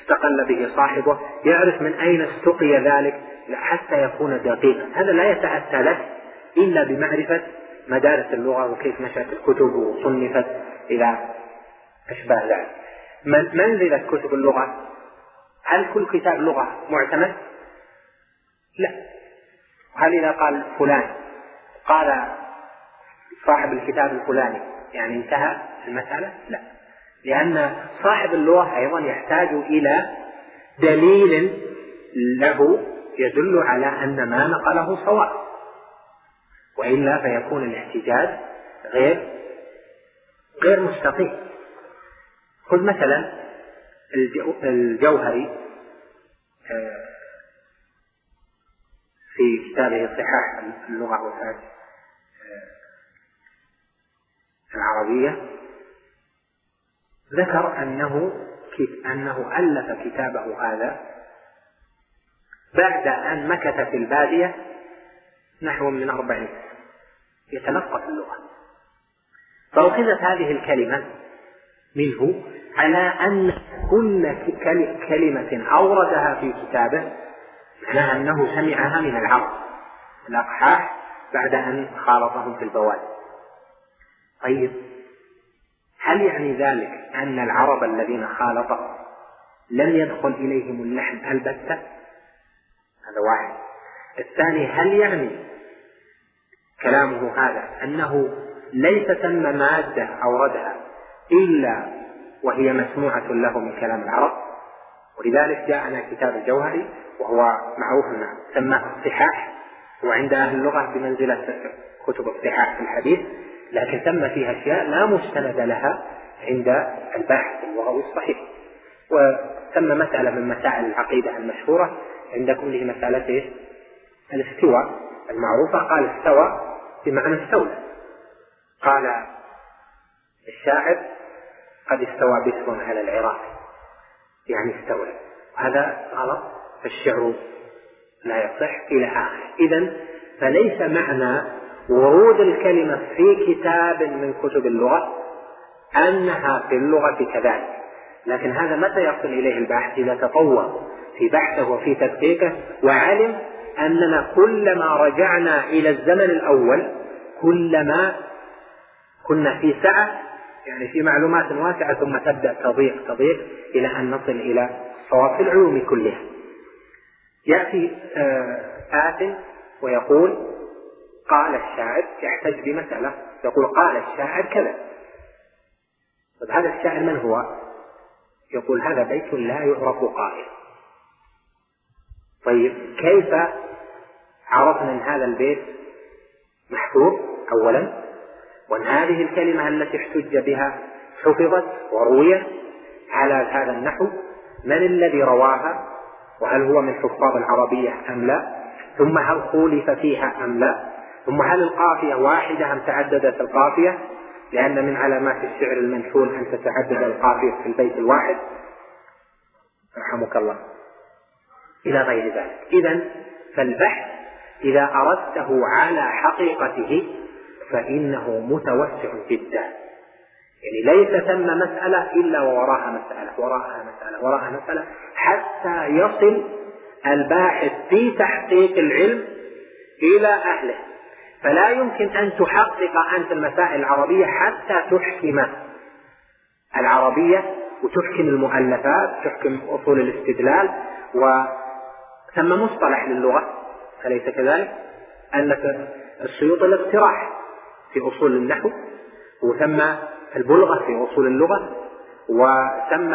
استقل به صاحبه يعرف من أين استقي ذلك حتى يكون دقيقا. هذا لا يتأتى لك إلا بمعرفة مدارس اللغة وكيف نشأت الكتب وصنفت إلى أشباه ذلك. منزلة كتب اللغة هل كل كتاب لغة معتمد؟ لا. هل إذا قال فلان. قال صاحب الكتاب الفلاني. يعني انتهى المسألة؟ لا. لأن صاحب اللغة أيضا يحتاج إلى دليل له يدل على أن ما نقله صواب. وإلا فيكون الاحتجاج غير غير مستقيم. خذ مثلا الجوهري. آه، في كتابه صحاح اللغة والأدب العربية. ذكر أنه أنه ألف كتابه هذا بعد أن مكث في البادية نحو من أربعين يتلقف اللغة. فأخذت هذه الكلمة منه على أن كل كلمة أوردها في كتابه معناها أنه سمعها من العرب. الأقحاح بعد أن خالطهم في البوادي طيب هل يعني ذلك أن العرب الذين خالطهم لم يدخل إليهم اللحم؟ البتة؟ هذا واحد. الثاني هل يعني كلامه هذا أنه ليس ثم مادة أوردها إلا وهي مسموعة له من كلام العرب؟ ولذلك جاءنا كتاب الجوهري وهو معروف سماه اصطحاح وعند أهل اللغة بمنزلة كتب اصطحاح في الحديث لكن ثم فيها أشياء لا مستند لها عند الباحث اللغوي الصحيح. وثم مسألة من مسائل العقيدة المشهورة عند كله مسألة؟ الاستواء المعروفة. قال استوى بمعنى استولى. قال الشاعر قد استوى بسر على العراق. يعني استولى. هذا غلط فالشعر لا يصح إلى آخره. إذا فليس معنى ورود الكلمة في كتاب من كتب اللغة أنها في اللغة كذلك. لكن هذا متى يصل إليه الباحث إذا تطور في بحثه وفي تدقيقه وعلم أننا كلما رجعنا إلى الزمن الأول كلما كنا في سعة يعني في معلومات واسعة ثم تبدأ تضيق تضيق إلى أن نصل إلى صواب العلوم كلها. يأتي آه، آت ويقول قال الشاعر يحتج بمسألة يقول قال الشاعر كذا. طيب هذا الشاعر من هو؟ يقول هذا بيت لا يعرف قائل. طيب كيف عرفنا إن هذا البيت محفوظ اولا؟ وأن هذه الكلمة التي احتج بها حفظت ورويت على هذا النحو من الذي رواها وهل هو من حفاظ العربية أم لا؟ ثم هل خولف فيها أم لا؟ ثم هل القافية واحدة أم تعددت القافية؟ لأن من علامات الشعر المنشور أن تتعدد القافية في البيت الواحد. رحمك الله. إلى غير ذلك. إذا فالبحث إذا أردته على حقيقته فإنه متوسع جدا. يعني ليس ثم مسألة إلا ووراها مسألة وراءها مسألة وراءها مسألة حتى يصل الباحث في تحقيق العلم إلى أهله. فلا يمكن أن تحقق أنت المسائل العربية حتى تحكم العربية وتحكم المؤلفات تحكم أصول الاستدلال و ثم مصطلح للغة أليس كذلك؟ أنك السيوط الاقتراح. في أصول النحو وثم البلغة في أصول اللغة وثم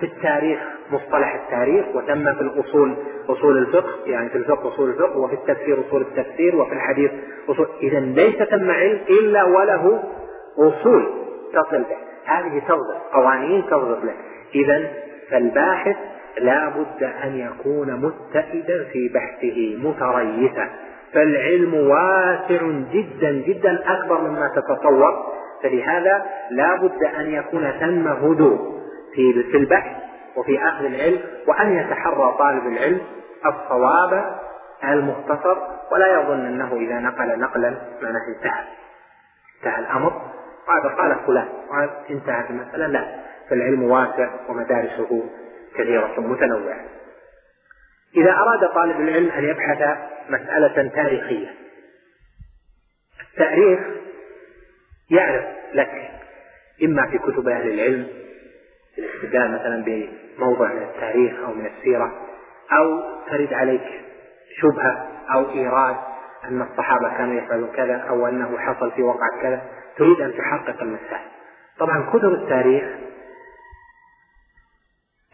في التاريخ مصطلح التاريخ وثم في الأصول أصول الفقه يعني في الفقه أصول الفقه وفي التفسير أصول التفسير وفي الحديث أصول. إذا ليس ثم علم إلا وله أصول تصل به. هذه تضبط قوانين تضبط له. إذا فالباحث لا بد أن يكون متئدا في بحثه متريثا. فالعلم واسع جدا جدا أكبر مما تتصور فلهذا لا بد أن يكون ثم هدوء في البحث وفي أخذ العلم وأن يتحرى طالب العلم الصواب المختصر ولا يظن أنه إذا نقل نقلا معناه انتهى انتهى الأمر. وهذا قال فلان انتهت المسألة. لا فالعلم واسع ومدارسه كثيرة متنوعة. إذا أراد طالب العلم أن يبحث مسألة تاريخية التاريخ يعرف لك إما في كتب أهل العلم الاستدلال مثلا بموضع من التاريخ أو من السيرة أو ترد عليك شبهة أو إيراد أن الصحابة كانوا يفعلون كذا أو أنه حصل في وقع كذا تريد أن تحقق المسائل. طبعا كتب التاريخ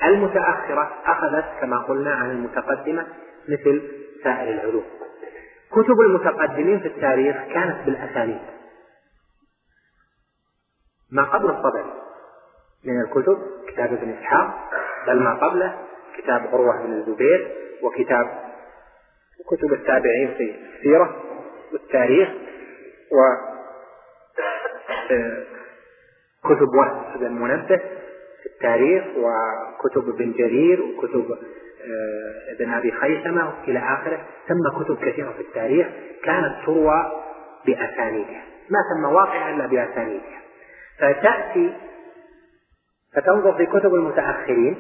المتأخرة أخذت كما قلنا عن المتقدمة مثل سائر العلوم. كتب المتقدمين في التاريخ كانت بالأسانيد. ما قبل الطبري من الكتب كتاب ابن إسحاق بل ما قبله كتاب عروة بن الزبير وكتاب كتب التابعين في السيرة والتاريخ و آه، كتب بن منبه. في التاريخ وكتب ابن جرير وكتب آه، ابن أبي خيثمة إلى آخره. ثم كتب كثيرة في التاريخ كانت تروى بأسانيدها. ما ثم واقع إلا بأسانيدها. فتأتي فتنظر في كتب المتأخرين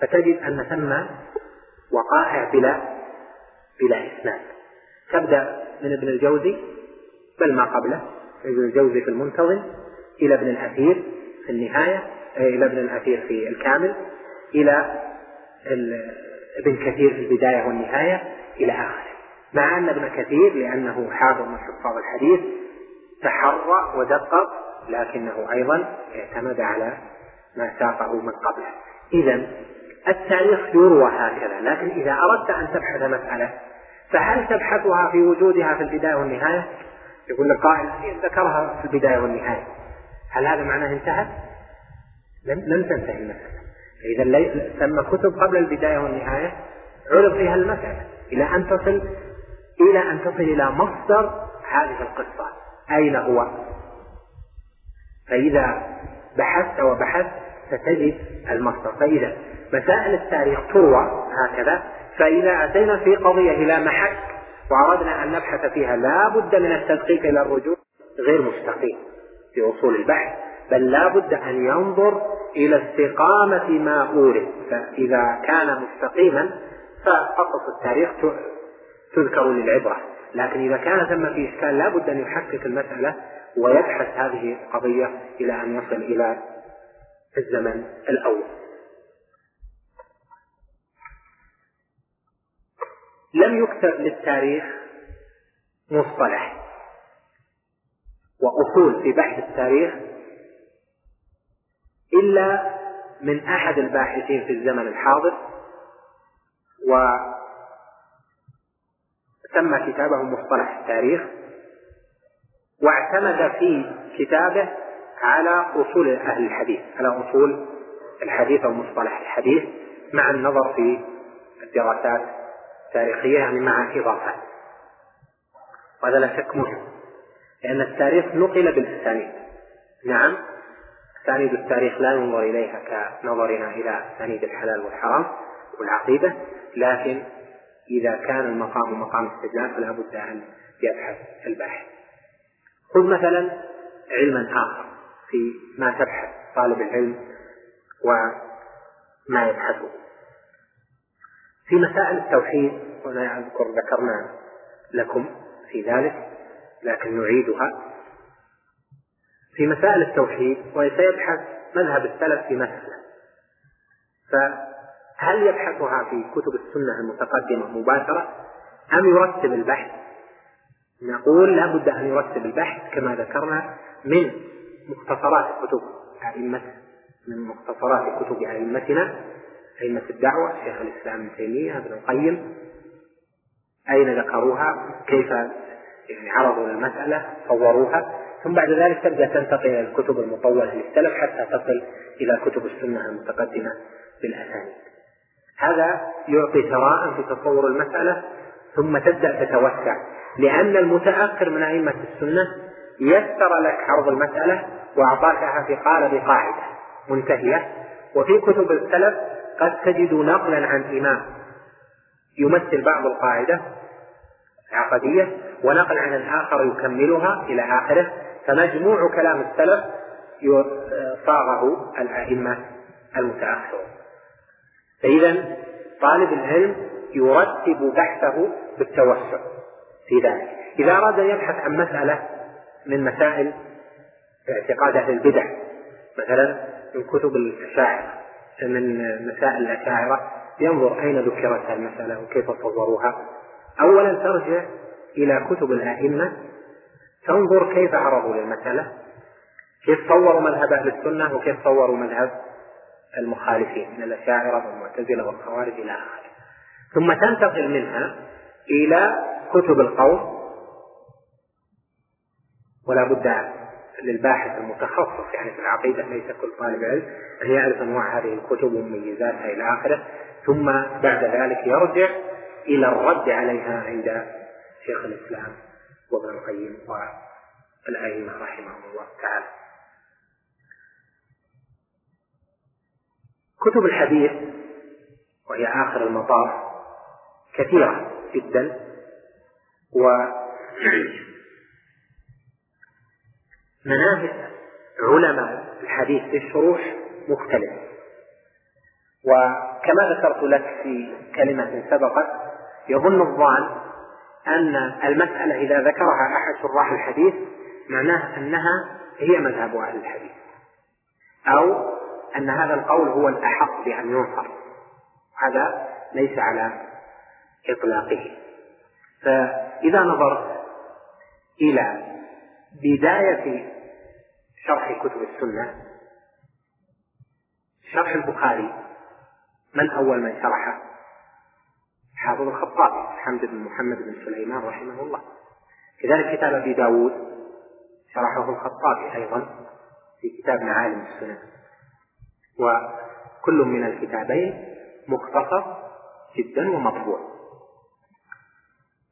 فتجد أن ثم وقائع بلا بلا إسناد. تبدأ من ابن الجوزي بل ما قبله ابن الجوزي في المنتظم إلى ابن الأثير في النهاية إلى ابن الأثير في الكامل إلى ابن كثير في البداية والنهاية إلى آخره مع أن ابن كثير لأنه حافظ من حفاظ الحديث تحرى ودقق لكنه أيضا اعتمد على ما ساقه من قبله إذا التاريخ يروى هكذا لكن إذا أردت أن تبحث مسألة فهل تبحثها في وجودها في البداية والنهاية؟ يقول لك قائل ذكرها في البداية والنهاية هل هذا معناه انتهت؟ لم لم تنتهي المسألة. إذا ثم كتب قبل البداية والنهاية عرض فيها المسألة إلى أن تصل إلى أن تصل إلى مصدر هذه القصة. أين هو؟ فإذا بحثت وبحثت ستجد المصدر. فإذا مسائل التاريخ تروى هكذا فإذا أتينا في قضية إلى محك وأردنا أن نبحث فيها لا بد من التدقيق إلى الرجوع غير مستقيم في أصول البحث بل لا بد أن ينظر إلى استقامة ما أورد فإذا كان مستقيما فقصص التاريخ تذكر للعبرة. لكن إذا كان ثم في إشكال لا بد أن يحقق المسألة ويبحث هذه القضية إلى أن يصل إلى الزمن الأول. لم يكتب للتاريخ مصطلح. وأصول في بحث التاريخ إلا من أحد الباحثين في الزمن الحاضر وسمى كتابه مصطلح التاريخ واعتمد في كتابه على أصول أهل الحديث على أصول الحديث أو مصطلح الحديث مع النظر في الدراسات التاريخية يعني مع إضافات وهذا لا شك مهم لأن التاريخ نقل بالأسانيد. نعم. أسانيد التاريخ لا ينظر إليها كنظرنا إلى أسانيد الحلال والحرام والعقيدة لكن إذا كان المقام مقام استدلال فلا بد أن يبحث الباحث. خذ مثلا علما آخر في ما تبحث طالب العلم وما يبحثه. في مسائل التوحيد هنا أذكر ذكرنا لكم في ذلك لكن نعيدها. في مسائل التوحيد وسيبحث مذهب السلف في مسألة. فهل يبحثها في كتب السنة المتقدمة مباشرة أم يرتب البحث؟ نقول لا بد أن يرتب البحث كما ذكرنا من مختصرات كتب أئمة من مختصرات كتب أئمتنا أئمة الدعوة شيخ الإسلام ابن تيمية ابن القيم. أين ذكروها؟ كيف يعني عرضوا المسألة صوروها؟ ثم بعد ذلك تبدأ تنتقل إلى الكتب المطولة للسلف حتى تصل إلى كتب السنة المتقدمة بالأسانيد. هذا يعطي ثراء في تصور المسألة ثم تبدأ تتوسع لأن المتأخر من أئمة السنة يسر لك عرض المسألة وأعطاكها في قالب قاعدة منتهية. وفي كتب السلف قد تجد نقلا عن إمام يمثل بعض القاعدة العقدية ونقل عن الآخر يكملها إلى آخره. فمجموع كلام السلف صاغه الأئمة المتأخرون. فإذا طالب العلم يرتب بحثه بالتوسع في ذلك. إذا أراد أن يبحث عن مسألة من مسائل اعتقاد أهل البدع مثلا من كتب الأشاعرة من مسائل الأشاعرة ينظر أين ذكرت المسألة وكيف صوروها. أولا ترجع إلى كتب الأئمة تنظر كيف عرضوا للمسألة؟ كيف صوروا مذهب أهل السنة؟ وكيف صوروا مذهب المخالفين من الأشاعرة والمعتزلة والخوارج إلى آخره. ثم تنتقل منها إلى كتب القوم ولا بد للباحث المتخصص يعني في العقيدة ليس كل طالب علم أن يعرف أنواع هذه الكتب ومميزاتها إلى آخره. ثم بعد ذلك يرجع إلى الرد عليها عند شيخ الإسلام. وابن القيم والأئمة رحمهم الله تعالى. كتب الحديث وهي آخر المطاف كثيرة جدا و مناهج علماء الحديث في الشروح مختلفة. وكما ذكرت لك في كلمة سبقت يظن الظان أن المسألة إذا ذكرها أحد شراح الحديث معناه أنها هي مذهب أهل الحديث. أو أن هذا القول هو الأحق بأن ينصر. هذا ليس على إطلاقه. فإذا نظرت إلى بداية شرح كتب السنة شرح البخاري من أول من شرحه؟ حافظ الخطابي محمد بن محمد بن سليمان رحمه الله. كذلك كتاب أبي داود شرحه الخطابي أيضا في كتاب معالم السنن وكل من الكتابين مختصر جدا ومطبوع.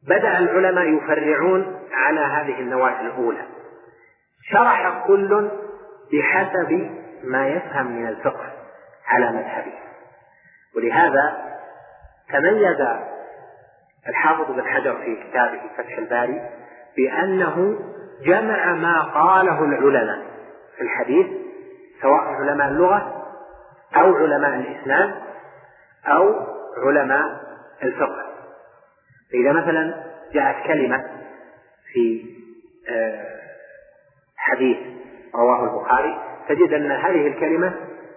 بدأ العلماء يفرعون على هذه النواة الأولى. شرح كل بحسب ما يفهم من الفقه على مذهبه. ولهذا تميز الحافظ بن حجر في كتابه فتح الباري بأنه جمع ما قاله العلماء في الحديث سواء علماء اللغة أو علماء الإسلام أو علماء الفقه. فإذا مثلا جاءت كلمة في آه، حديث رواه البخاري تجد أن هذه الكلمة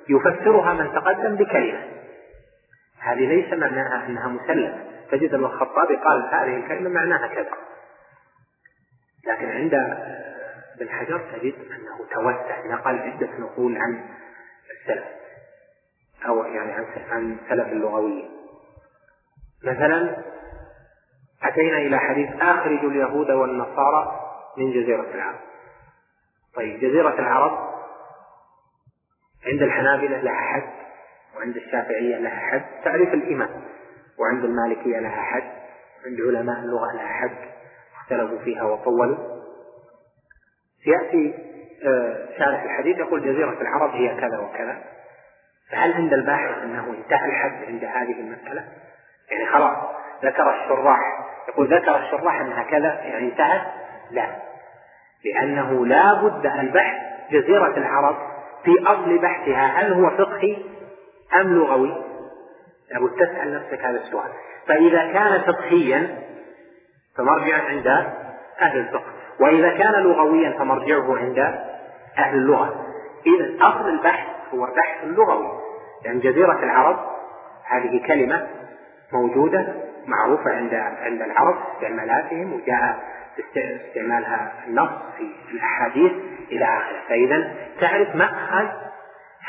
يفسرها من تقدم بكلمة. هذه ليس معناها أنها مسلمة. تجد أن الخطابي قال هذه الكلمة معناها كذا. لكن عند ابن حجر تجد أنه توسع. نقل عدة نقول عن السلف. أو يعني عن عن سلف اللغويين. مثلا أتينا إلى حديث أخرجوا اليهود والنصارى من جزيرة العرب. طيب جزيرة العرب عند الحنابلة لها حد وعند الشافعية لها حد. تعريف الإمام. وعند المالكية لها حد. عند علماء اللغة لها حد. اختلفوا فيها وطولوا. يأتي آه، شارح الحديث يقول جزيرة العرب هي كذا وكذا. فهل عند الباحث أنه انتهى الحد عند هذه المسألة؟ يعني خلاص ذكر الشراح. يقول ذكر الشراح أنها كذا يعني انتهى؟ لا. لأنه لا بد البحث جزيرة العرب في أصل بحثها هل هو فقهي أم لغوي؟ لابد تسأل نفسك هذا السؤال. فإذا كان فقهيا فمرجع عند أهل الفقه. وإذا كان لغويا فمرجعه عند أهل اللغة. إذا أصل البحث هو البحث اللغوي. لأن جزيرة العرب هذه كلمة موجودة معروفة عند عند العرب استعمالاتهم وجاء استعمالها النص في الأحاديث إلى آخره. فإذا تعرف مأخذ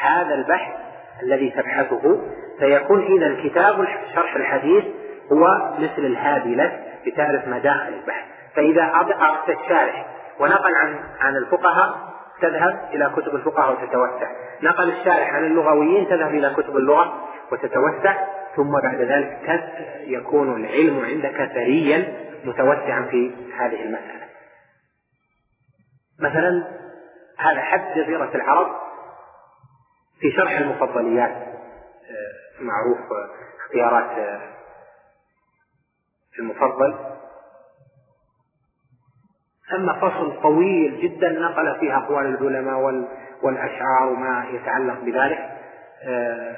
هذا البحث الذي تبحثه فيكون إذا كتاب شرح الحديث هو مثل الهادي لك لتعرف مداخل البحث. فإذا أردت الشارح ونقل عن عن الفقهاء تذهب إلى كتب الفقهاء وتتوسع. نقل الشارح عن اللغويين تذهب إلى كتب اللغة وتتوسع. ثم بعد ذلك يكون العلم عندك ثريا متوسعا في هذه المسألة. مثلا هذا حد جزيرة العرب. في شرح المفضليات آه، معروف اختيارات آه، المفضل. ثم فصل طويل جدا نقل فيه أقوال العلماء والأشعار وما يتعلق بذلك آه،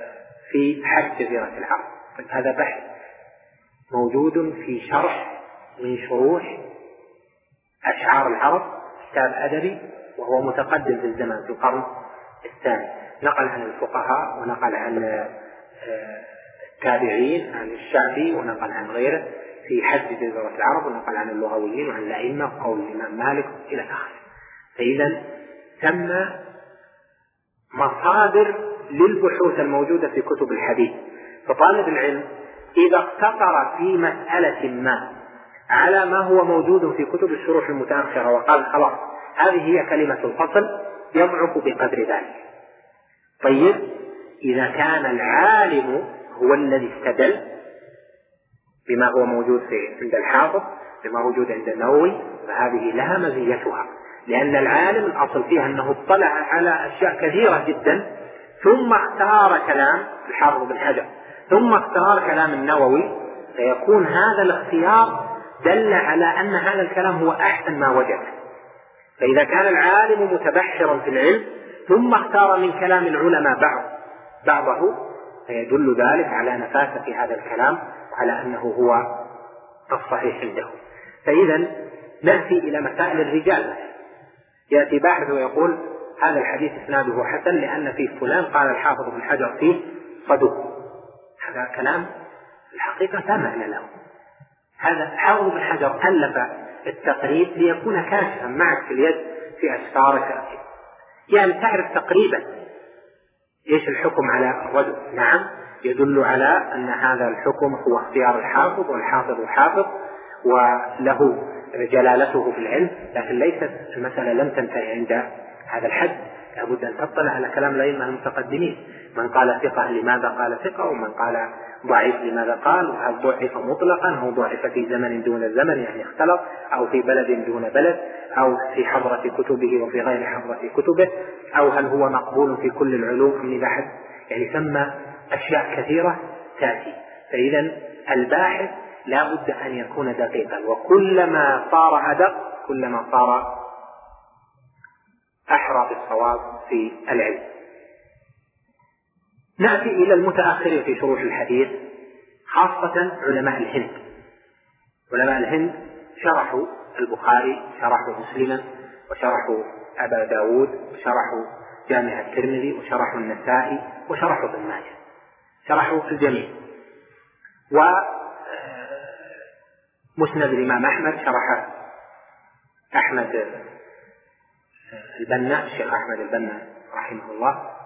في حد جزيرة العرب هذا بحث موجود في شرح من شروح أشعار العرب كتاب أدبي وهو متقدم في الزمن في القرن الثاني. نقل عن الفقهاء ونقل عن آه، التابعين عن الشعبي ونقل عن غيره في حد جزيرة العرب ونقل عن اللغويين وعن الأئمة وقول الإمام مالك إلى آخره. فإذا ثم مصادر للبحوث الموجودة في كتب الحديث. فطالب العلم إذا اقتصر في مسألة ما على ما هو موجود في كتب الشروح المتأخرة وقال خلاص هذه هي كلمة الفصل يضعف بقدر ذلك. طيب إذا كان العالم هو الذي استدل بما هو موجود في عند الحافظ بما موجود عند النووي فهذه لها مزيتها لأن العالم الأصل فيها أنه اطلع على أشياء كثيرة جدا ثم اختار كلام الحافظ بن حجر ثم اختار كلام النووي فيكون هذا الاختيار دل على أن هذا الكلام هو أحسن ما وجد. فإذا كان العالم متبحرا في العلم ثم اختار من كلام العلماء بعض بعضه فيدل ذلك على نفاسة هذا الكلام وعلى أنه هو الصحيح عنده. فإذا نأتي إلى مسائل الرجال. يأتي باحث ويقول هذا الحديث إسناده حسن لأن فيه فلان قال الحافظ بن حجر فيه صدوق. هذا كلام الحقيقة لا معنى له. هذا الحافظ بن حجر ألف التقريب ليكون كاشفا معك في اليد في أسفارك. يعني تعرف تقريبا إيش الحكم على الرجل. نعم يدل على أن هذا الحكم هو اختيار الحافظ والحافظ حافظ وله جلالته في العلم لكن ليست المسألة لم تنتهي عند هذا الحد. لابد أن تطلع على كلام الأئمة المتقدمين. من قال ثقة لماذا قال ثقة ومن قال ضعيف لماذا قال؟ وهل ضعف مطلقا؟ أو ضعف في زمن دون زمن يعني اختلط أو في بلد دون بلد أو في حضرة كتبه وفي غير حضرة كتبه أو هل هو مقبول في كل العلوم؟ حد يعني ثم أشياء كثيرة تأتي. فإذا الباحث لا بد أن يكون دقيقا. وكلما صار أدق كلما صار أحرى بالصواب في العلم. نأتي إلى المتأخرين في شروح الحديث خاصة علماء الهند. علماء الهند شرحوا البخاري شرحوا مسلما وشرحوا أبا داود وشرحوا جامع الترمذي وشرحوا النسائي وشرحوا ابن ماجه. شرحوا الجميع. و مسند الإمام أحمد شرح أحمد البنا الشيخ أحمد البنا رحمه الله.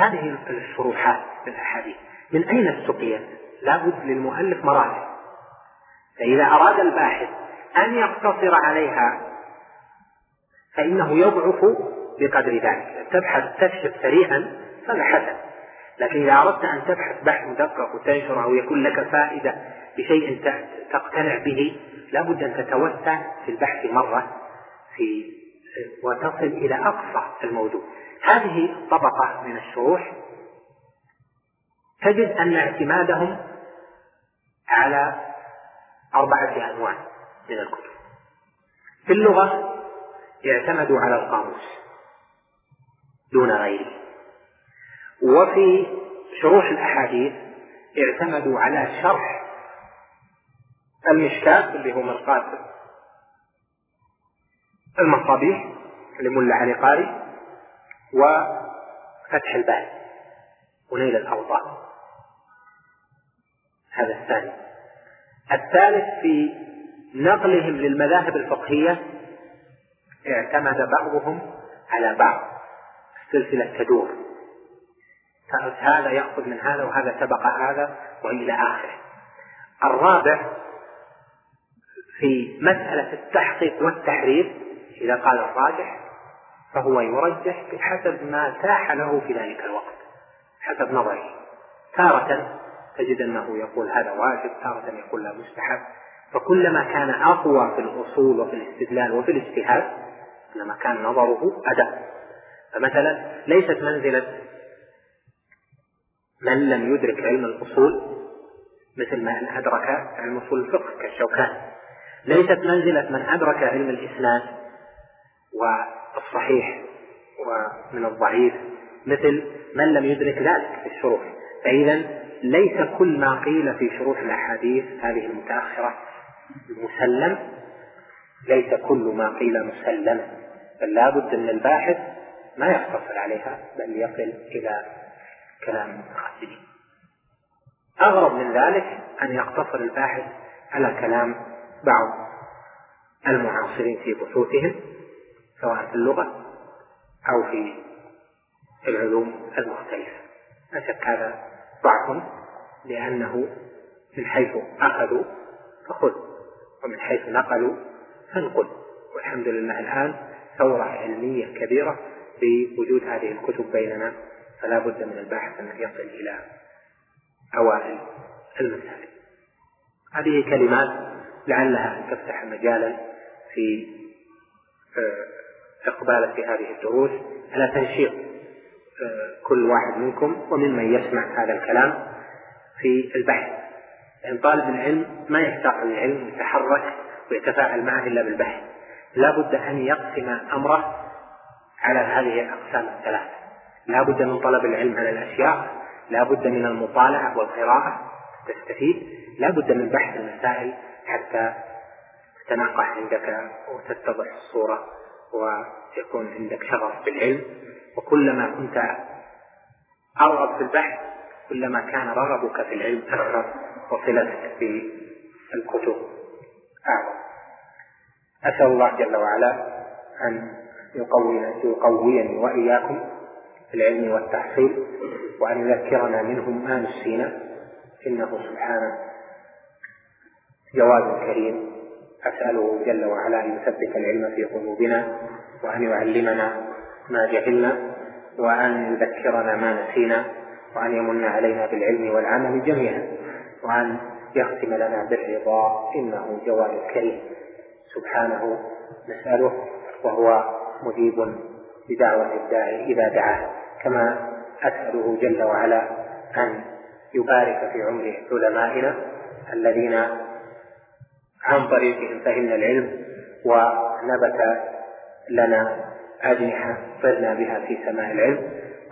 هذه الشروحات في الأحاديث من أين استقيت؟ لابد للمؤلف مراجع فإذا أراد الباحث أن يقتصر عليها فإنه يضعف بقدر ذلك. تبحث تكشف سريعا فهذا حسن. لكن إذا أردت أن تبحث بحث مدقق وتنشره ويكون لك فائدة بشيء تقتنع به لابد أن تتوسع في البحث مرة في وتصل إلى أقصى الموضوع. هذه طبقة من الشروح تجد أن اعتمادهم على أربعة أنواع من الكتب. في اللغة اعتمدوا على القاموس دون غيره. وفي شروح الأحاديث اعتمدوا على شرح المشكاة اللي هو مرقاة المصابيح لملا علي قاري وفتح البال ونيل الأوطان. هذا الثاني. الثالث في نقلهم للمذاهب الفقهية اعتمد بعضهم على بعض. السلسلة تدور. هذا يأخذ من هذا وهذا سبق هذا وإلى آخره. الرابع في مسألة التحقيق والتحرير إذا قال الراجح فهو يرجح بحسب ما تاح له في ذلك الوقت حسب نظره. تارة تجد أنه يقول هذا واجب تارة يقول لا مستحب. فكلما كان أقوى في الأصول وفي الاستدلال وفي الاجتهاد كلما كان نظره أدق. فمثلا ليست منزلة من لم يدرك علم الأصول مثل من أدرك علم أصول الفقه كالشوكان ليست منزلة من أدرك علم الإسناد والصحيح ومن الضعيف مثل من لم يدرك ذلك في الشروح. فإذا ليس كل ما قيل في شروح الأحاديث هذه المتأخرة مسلم ليس كل ما قيل مسلما بل لابد أن الباحث ما يقتصر عليها بل يصل إلى كلام المتقدمين أغرب من ذلك أن يقتصر الباحث على كلام بعض المعاصرين في بحوثهم. سواء في اللغة أو في العلوم المختلفة. لا شك هذا ضعف لأنه من حيث أخذوا فخذ ومن حيث نقلوا فانقل. والحمد لله الآن ثورة علمية كبيرة بوجود هذه الكتب بيننا فلا بد من الباحث أن يصل إلى أوائل المسائل هذه كلمات لعلها أن تفتح مجالا في آه، إقبال في هذه الدروس على تنشيط آه، كل واحد منكم وممن يسمع هذا الكلام في البحث. لأن طالب العلم ما يشتاق للعلم ويتحرك ويتفاعل معه إلا بالبحث. لا بد أن يقسم أمره على هذه الأقسام الثلاث. لا بد من طلب العلم على الأشياء لا بد من المطالعة والقراءة تستفيد لا بد من بحث المسائل حتى تتناقح عندك وتتضح الصورة. ويكون عندك شغف بالعلم. وكلما كنت أرغب في البحث كلما كان رغبك في العلم أكثر وصلتك بالكتب أعظم. أسأل الله جل وعلا أن يقويني وإياكم في العلم والتحصيل وأن يذكرنا منهم ما نسينا إنه سبحانه جواد كريم. أسأله جل وعلا أن يثبت العلم في قلوبنا وأن يعلمنا ما جهلنا وأن يذكرنا ما نسينا وأن يمن علينا بالعلم والعمل جميعا وأن يختم لنا بالرضا إنه جواد كريم سبحانه نسأله وهو مجيب بدعوة الداعي إذا دعاه. كما أسأله جل وعلا أن يبارك في عمر علمائنا الذين عن طريقهم فهمنا العلم ونبت لنا أجنحة صرنا بها في سماء العلم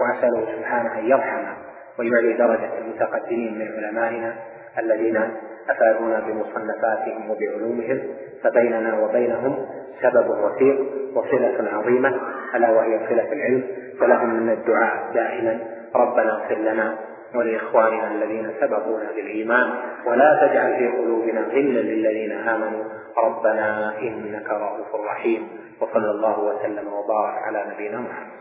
وأسأله سبحانه أن يرحم ويعلي درجة المتقدمين من علمائنا الذين أفادونا بمصنفاتهم وبعلومهم فبيننا وبينهم سبب وثيق وصلة عظيمة ألا وهي صلة العلم فلهم من الدعاء دائما ربنا اغفر لنا ولإخواننا الذين سبقونا بالإيمان ولا تجعل في قلوبنا غلا للذين آمنوا. ربنا إنك رؤوف رحيم. وصلى الله وسلم وبارك على نبينا محمد.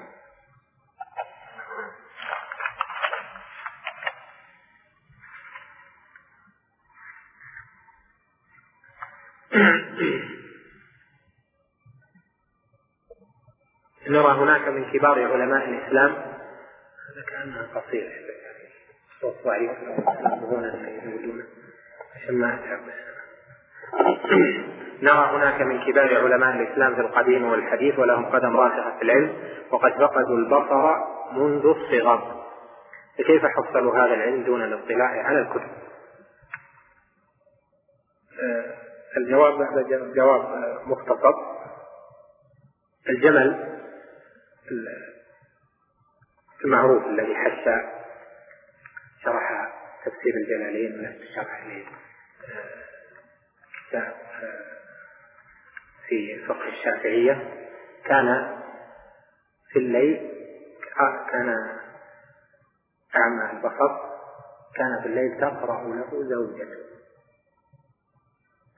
نرى هناك من كبار علماء الإسلام. هذا كأنها قصيرة أن عشان ما نرى هناك من كبار علماء الإسلام في القديم والحديث ولهم قدم راسخة في العلم وقد فقدوا البصر منذ الصغر. فكيف حصلوا هذا العلم دون الاطلاع على الكتب؟ الجواب هذا جواب مختصر. الجمل المعروف الذي شرح تفسير الجلالين ونفس الشرح كتاب في فقه الشافعية كان في الليل كان أعمى البصر كان في الليل تقرأ له زوجته.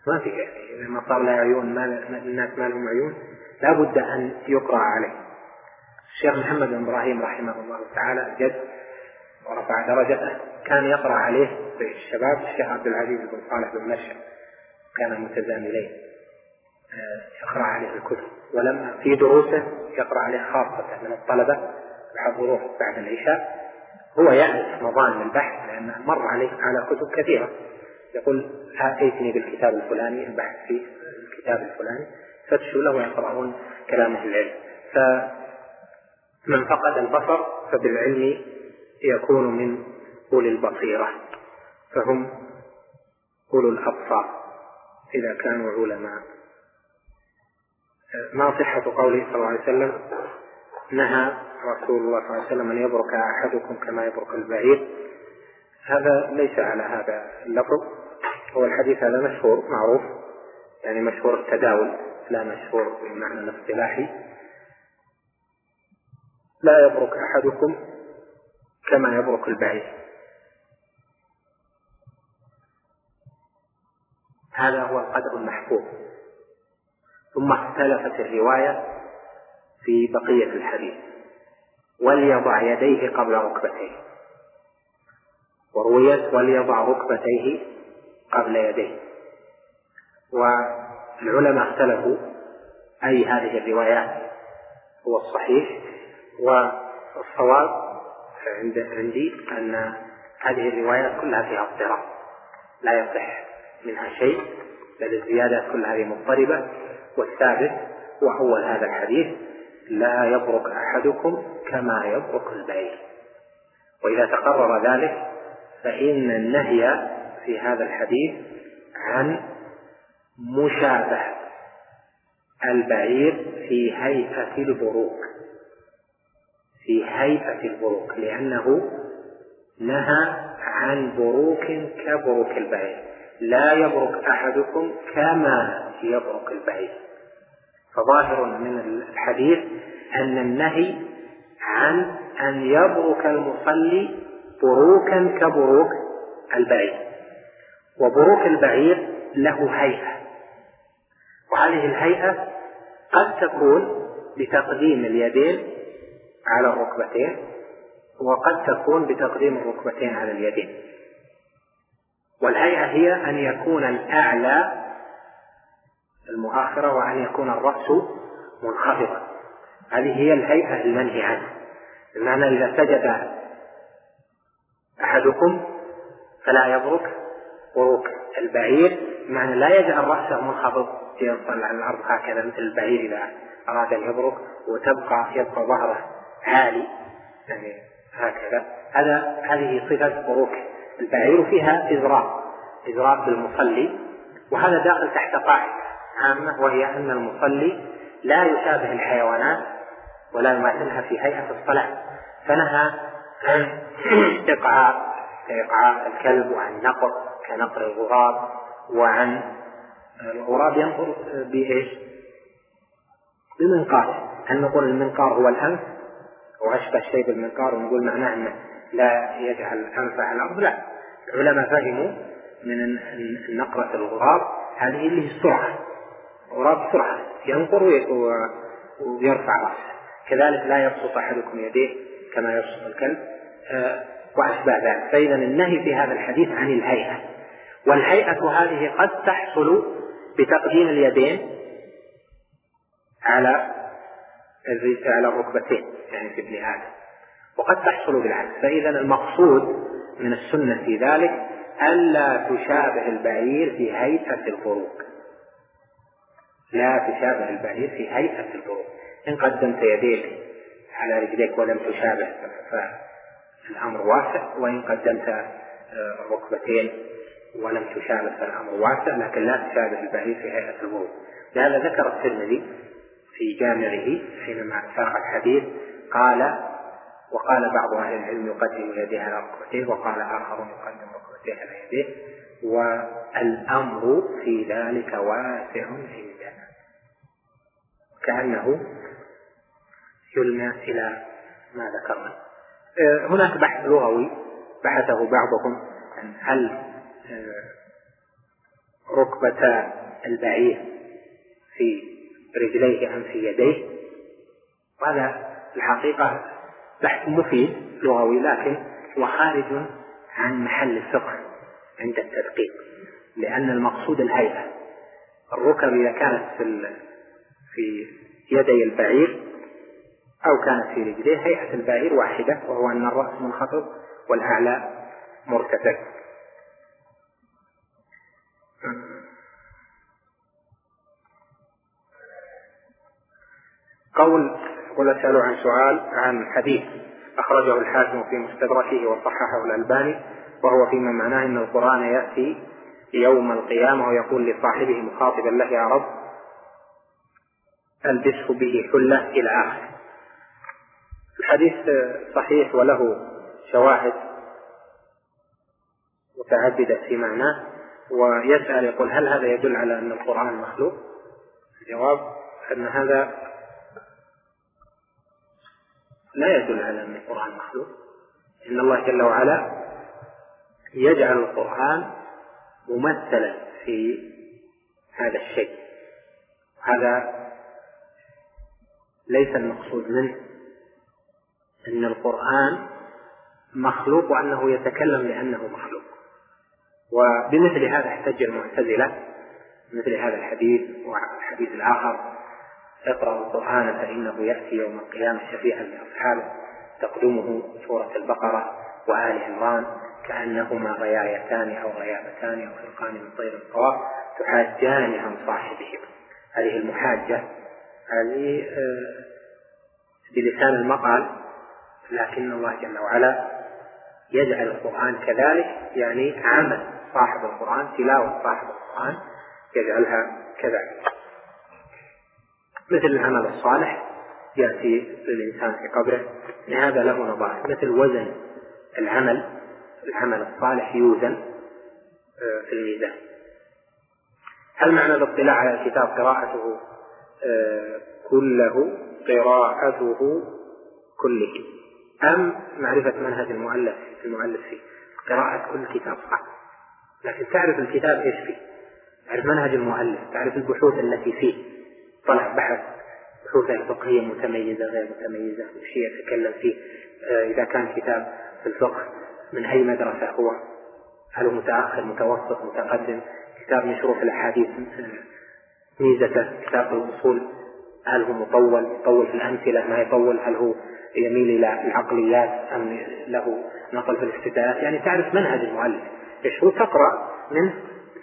ما في يعني لما صار له عيون ما الناس ما لهم عيون لا بد أن يقرأ عليه. الشيخ محمد بن إبراهيم رحمه الله تعالى الجد ورفع درجته. كان يقرأ عليه الشباب الشيخ عبد العزيز بن صالح بن مرشد. كان متزاملين آه، يقرأ عليه الكتب. ولما في دروسه يقرأ عليه خاصة من الطلبة يحضروه بعد العشاء. هو يعرف مظان البحث لأنه مر عليه على كتب كثيرة. يقول آتيتني بالكتاب الفلاني البحث في الكتاب الفلاني. فتشوا له ويقرؤون كلام العلم. فمن فقد البصر فبالعلم يكون من أولي البصيرة فهم أولو الأبصار إذا كانوا علماء. ما صحة قوله صلى الله عليه وسلم نهى رسول الله صلى الله عليه وسلم أن يبرك أحدكم كما يبرك البعير. هذا ليس على هذا اللفظ. هو الحديث هذا مشهور معروف يعني مشهور التداول لا مشهور بالمعنى الاصطلاحي. لا يبرك أحدكم كما يبرك البعير. هذا هو القدر المحفوظ ثم اختلفت الرواية في بقية الحديث وليضع يديه قبل ركبتيه. ورويت وليضع ركبتيه قبل يديه. والعلماء اختلفوا أي هذه الروايات هو الصحيح والصواب عند عندي أن هذه الروايات كلها فيها اضطراب. لا يصح منها شيء بل الزيادات كلها هذه مضطربة. والثابت وأول هذا الحديث لا يبرك أحدكم كما يبرك البعير. وإذا تقرر ذلك فإن النهي في هذا الحديث عن مشابهة البعير في هيئة البروك. في هيئة البروك لأنه نهى عن بروك كبروك البعير لا يبرك أحدكم كما يبرك البعير فظاهر من الحديث أن النهي عن أن يبرك المصلي بروكا كبروك البعير وبروك البعير له هيئة. وهذه الهيئة قد تكون بتقديم اليدين على الركبتين وقد تكون بتقديم الركبتين على اليدين. والهيئة هي أن يكون الأعلى المؤخرة وأن يكون الرأس منخفضا. هذه هي الهيئة المنهي عنها. بمعنى إذا سجد أحدكم فلا يبرك بروك البعير بمعنى لا يجعل رأسه منخفض ينصل على الأرض هكذا مثل البعير إذا أراد أن يبرك وتبقى يبقى ظهره. عالي. يعني هكذا. هذا هذه صفة بروك البعير فيها إزراء إزراء بالمصلي وهذا داخل تحت قاعدة عامة وهي أن المصلي لا يشابه الحيوانات ولا يماثلها في هيئة الصلاة. فنهى عن إقعاء كإقعاء الكلب وعن نقر كنقر الغراب وعن الغراب ينقر بإيش؟ بمنقار. هل نقول المنقار هو الأنف؟ وأشبه شيء بالمنقار ونقول معناه أنه لا يجعل أنفه على الأرض؟ لا. العلماء فهموا من نقرة الغراب هذه اللي هي السرعة. الغراب بسرعة ينقر ويرفع رأسه. كذلك لا يبسط أحدكم يديه كما يبسط الكلب. آه، وأشباه ذلك. فإذا النهي في هذا الحديث عن الهيئة. والهيئة هذه قد تحصل بتقديم اليدين على على الركبتين يعني في ابن آدم. وقد تحصل بالعكس. فإذا المقصود من السنة في ذلك ألا تشابه البعير في هيئة الفروق. لا تشابه البعير في هيئة الفروق. إن قدمت يديك على رجليك ولم تشابه فالأمر واسع. وإن قدمت الركبتين ولم تشابه فالأمر واسع. لكن لا تشابه البعير في هيئة الفروق. لهذا ذكر الترمذي في جامعه حينما ساق الحديث قال وقال بعض أهل العلم يقدم يديه على ركبتيه وقال آخر يقدم ركبتيه على يديه والأمر في ذلك واسع عندنا كأنه يلمع إلى ما ذكرنا. آه، هناك بحث لغوي بحثه بعضهم عن هل آه، ركبتا البعير في رجليه أم في يديه. وهذا الحقيقة بحث مفيد لغوي لكن هو خارج عن محل الفقه عند التدقيق لأن المقصود الهيئة. الركب إذا كانت في في يدي البعير أو كانت في رجليه هيئة البعير واحدة وهو أن الرأس منخفض والأعلى مرتفع. قول يقول أسأل عن سؤال عن حديث أخرجه الحاكم في مستدركه وصححه الألباني وهو فيما معناه أن القرآن يأتي يوم القيامة ويقول لصاحبه مخاطبا له يا رب ألبسه به حلة إلى آخره الحديث صحيح وله شواهد متعددة في معناه ويسأل يقول هل هذا يدل على أن القرآن مخلوق؟ الجواب أن هذا لا يدل على أن القرآن مخلوق. إن الله جل وعلا يجعل القرآن ممثلا في هذا الشيء. هذا ليس المقصود منه أن القرآن مخلوق وأنه يتكلم لأنه مخلوق. وبمثل هذا احتج المعتزلة مثل هذا الحديث والحديث الآخر اقرأ القرآن فإنه يأتي يوم القيامة شفيعا لأصحابه. تقدمه سورة البقرة وآل عمران كأنهما غيايتان أو غيابتان أو فرقان من طير القوار تحاجان عن صاحبهما. هذه المحاجة هذه آه، بلسان المقال لكن الله جل وعلا يجعل القرآن كذلك يعني عمل صاحب القرآن تلاوة صاحب القرآن يجعلها كذلك. مثل العمل الصالح يأتي للإنسان في قبره. لهذا له نظائر. مثل وزن العمل العمل الصالح يوزن آه، في الميزان. هل معنى الاطلاع على الكتاب قراءته؟ آه، كله قراءته كله. أم معرفة منهج المؤلف المؤلف فيه؟ قراءة كل كتاب صح. لكن تعرف الكتاب إيش فيه؟ تعرف منهج المؤلف تعرف البحوث التي فيه. طلع بحث بحوث الفقهية متميزة غير متميزة؟ وش يتكلم فيه؟ آه، إذا كان كتاب في الفقه من أي مدرسة هو؟ هل هو متأخر متوسط متقدم؟ كتاب مشروع في الأحاديث ميزته كتاب الأصول هل هو مطول؟ يطول في الأمثلة ما يطول؟ هل هو يميل إلى العقليات أم له نقل في الافتتاحات يعني تعرف منهج المؤلف. إيش هو؟ تقرأ منه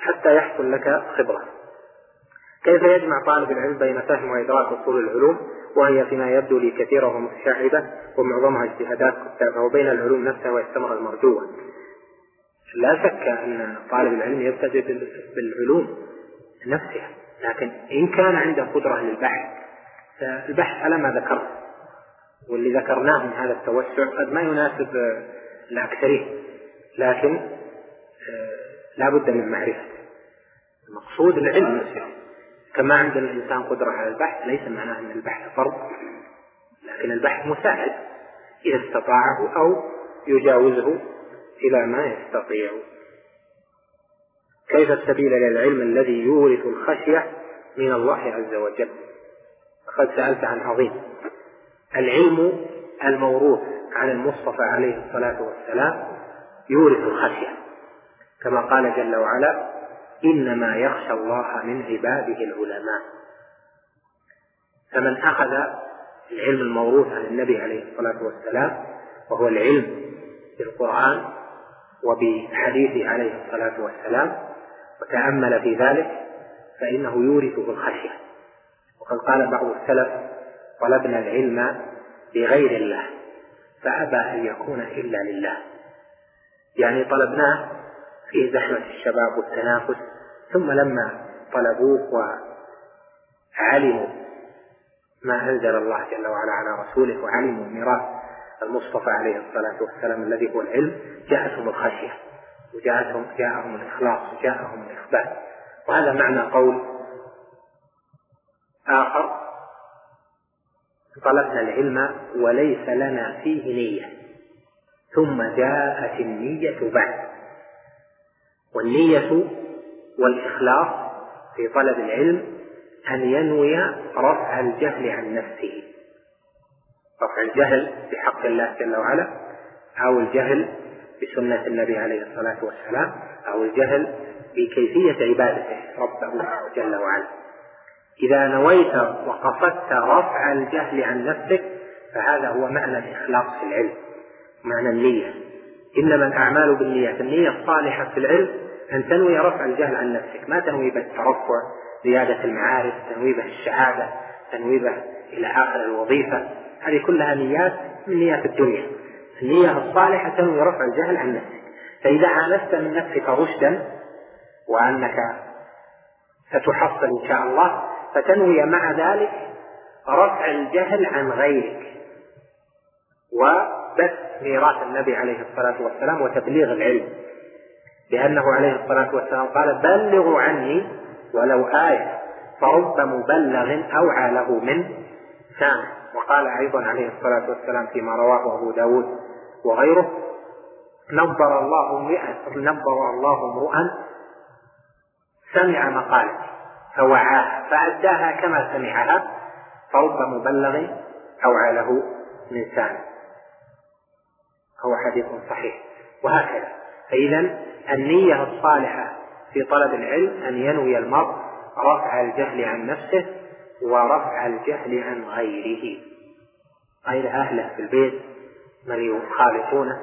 حتى يحصل لك خبرة. كيف يجمع طالب العلم بين فهم وإدراك أصول العلوم؟ وهي فيما يبدو لي كثيرة ومتشعبة ومعظمها اجتهادات كتابها وبين العلوم نفسها والثمرة المرجوة لا شك أن طالب العلم يبتدئ بالعلوم نفسها لكن إن كان عنده قدرة للبحث فالبحث على ما ذكرت واللي ذكرناه من هذا التوسع قد ما يناسب الأكثرين لكن آه، لا بد من معرفته المقصود العلم نفسه. كما عند الإنسان قدرة على البحث ليس معناه أن البحث فرض لكن البحث مساعد إذا استطاعه أو يجاوزه إلى ما يستطيع. كيف السبيل إلى العلم الذي يورث الخشية من الله عز وجل؟ قد سألت عن عظيم. العلم الموروث عن المصطفى عليه الصلاة والسلام يورث الخشية كما قال جل وعلا إنما يخشى الله من عباده العلماء. فمن أخذ العلم الموروث عن النبي عليه الصلاة والسلام وهو العلم بالقرآن وبحديثه عليه الصلاة والسلام وتأمل في ذلك فإنه يورثه الخشية. وقد قال بعض السلف طلبنا العلم لغير الله فأبى أن يكون إلا لله. يعني طلبناه في زحمة الشباب والتنافس ثم لما طلبوه وعلموا ما أنزل الله جل وعلا على رسوله وعلموا ميراث المصطفى عليه الصلاة والسلام الذي هو العلم جاءتهم الخشية وجاءتهم جاءهم الإخلاص وجاءهم الإخبات. وهذا معنى قول آخر طلبنا العلم وليس لنا فيه نية ثم جاءت النية بعد. والنية والإخلاص في طلب العلم أن ينوي رفع الجهل عن نفسه. رفع الجهل بحق الله جل وعلا أو الجهل بسنة النبي عليه الصلاة والسلام أو الجهل بكيفية عبادته ربه جل وعلا. إذا نويت وقصدت رفع الجهل عن نفسك فهذا هو معنى الإخلاص في العلم معنى النية. إنما الأعمال بالنيات النية الصالحة في العلم أن تنوي رفع الجهل عن نفسك. ما تنوي به الترفع زيادة المعارف تنوي به الشهادة تنوي به إلى آخر الوظيفة. هذه كلها نيات من نيات الدنيا. النية الصالحة تنوي رفع الجهل عن نفسك. فإذا آنست من نفسك رشدا وأنك ستحصل إن شاء الله فتنوي مع ذلك رفع الجهل عن غيرك. وبث ميراث النبي عليه الصلاة والسلام وتبليغ العلم. لأنه عليه الصلاة والسلام قال بلغوا عني ولو آية فرب مبلغ أوعى له من سامع وقال أيضا عليه الصلاة والسلام فيما رواه أبو داود وغيره نبر الله مئة نبر الله امرؤا سمع مقالتي فوعاها فأداها كما سمعها فرب مبلغ أوعى له من سامع هو حديث صحيح. وهكذا. فإذا النية الصالحة في طلب العلم أن ينوي المرء رفع الجهل عن نفسه ورفع الجهل عن غيره. غير أهله في البيت من يخالطونه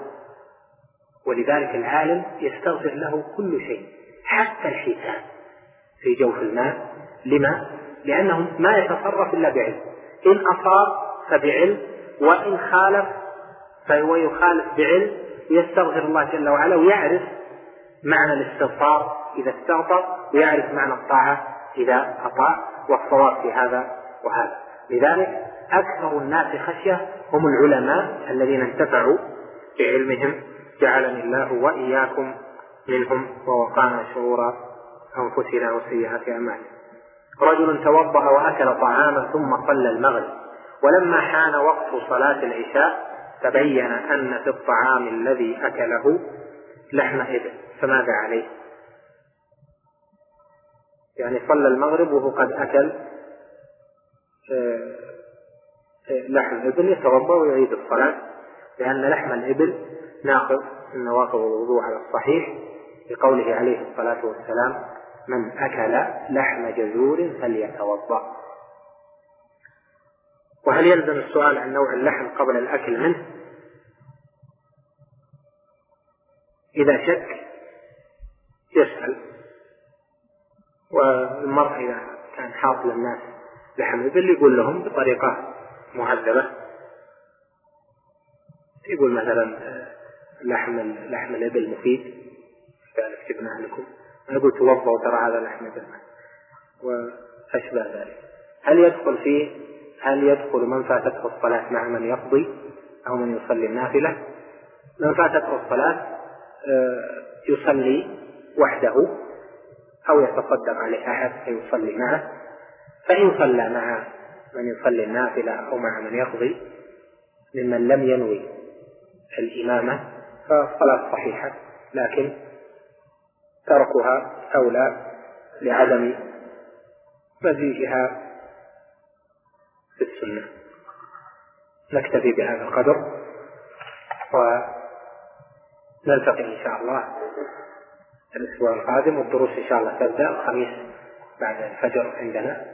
ولذلك العالم يستغفر له كل شيء حتى الحيتان في جوف الماء. لما؟ لأنه ما يتصرف إلا بعلم. إن أصاب فبعلم وإن خالف فهو يخالف بعلم يستغفر الله جل وعلا ويعرف معنى الاستغفار إذا استغفر ويعرف معنى الطاعة إذا أطاع والصواب في هذا وهذا. لذلك أكثر الناس خشية هم العلماء الذين انتفعوا بعلمهم. جعلني الله وإياكم منهم ووقانا شرور أنفسنا وسيئات أعمالنا. رجل توضأ وأكل طعاما ثم صلى المغرب ولما حان وقت صلاة العشاء تبين أن في الطعام الذي أكله لحم إبل فماذا عليه؟ يعني صلى المغرب وهو قد أكل آه، آه، لحم إبل يتوضأ ويعيد الصلاة لأن لحم الإبل ناقض من نواقض الوضوء على الصحيح لقوله عليه الصلاة والسلام من أكل لحم جزور فليتوضأ وهل يلزم السؤال عن نوع اللحم قبل الأكل منه إذا شك يسأل. والمرء إذا كان حاصل الناس لحم إبل يقول لهم بطريقة مهذبة. يقول مثلا لحم لحم الإبل مفيد. ذلك جبناه لكم. يقول توضأوا ترى هذا لحم إبل وأشبه ذلك. هل يدخل فيه؟ هل يدخل من فاتته الصلاة مع من يقضي أو من يصلي النافلة؟ من فاتته الصلاة يصلي وحده أو يتصدق عليه أحد فيصلي معه. فإن صلى مع من يصلي النافلة أو مع من يقضي ممن لم ينوي الإمامة فالصلاة صحيحة لكن تركها أولى لعدم مزيجها في السنة. نكتفي بهذا القدر ونلتقي إن شاء الله الأسبوع القادم والدروس إن شاء الله تبدأ الخميس بعد الفجر عندنا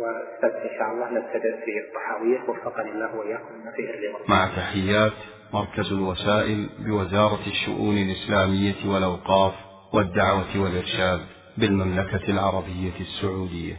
والسبت إن شاء الله نبتدئ في الطحاوية وفقني الله وإياكم فيه الرضا مع تحيات مركز الوسائل بوزارة الشؤون الإسلامية والأوقاف والدعوة والإرشاد بالمملكة العربية السعودية.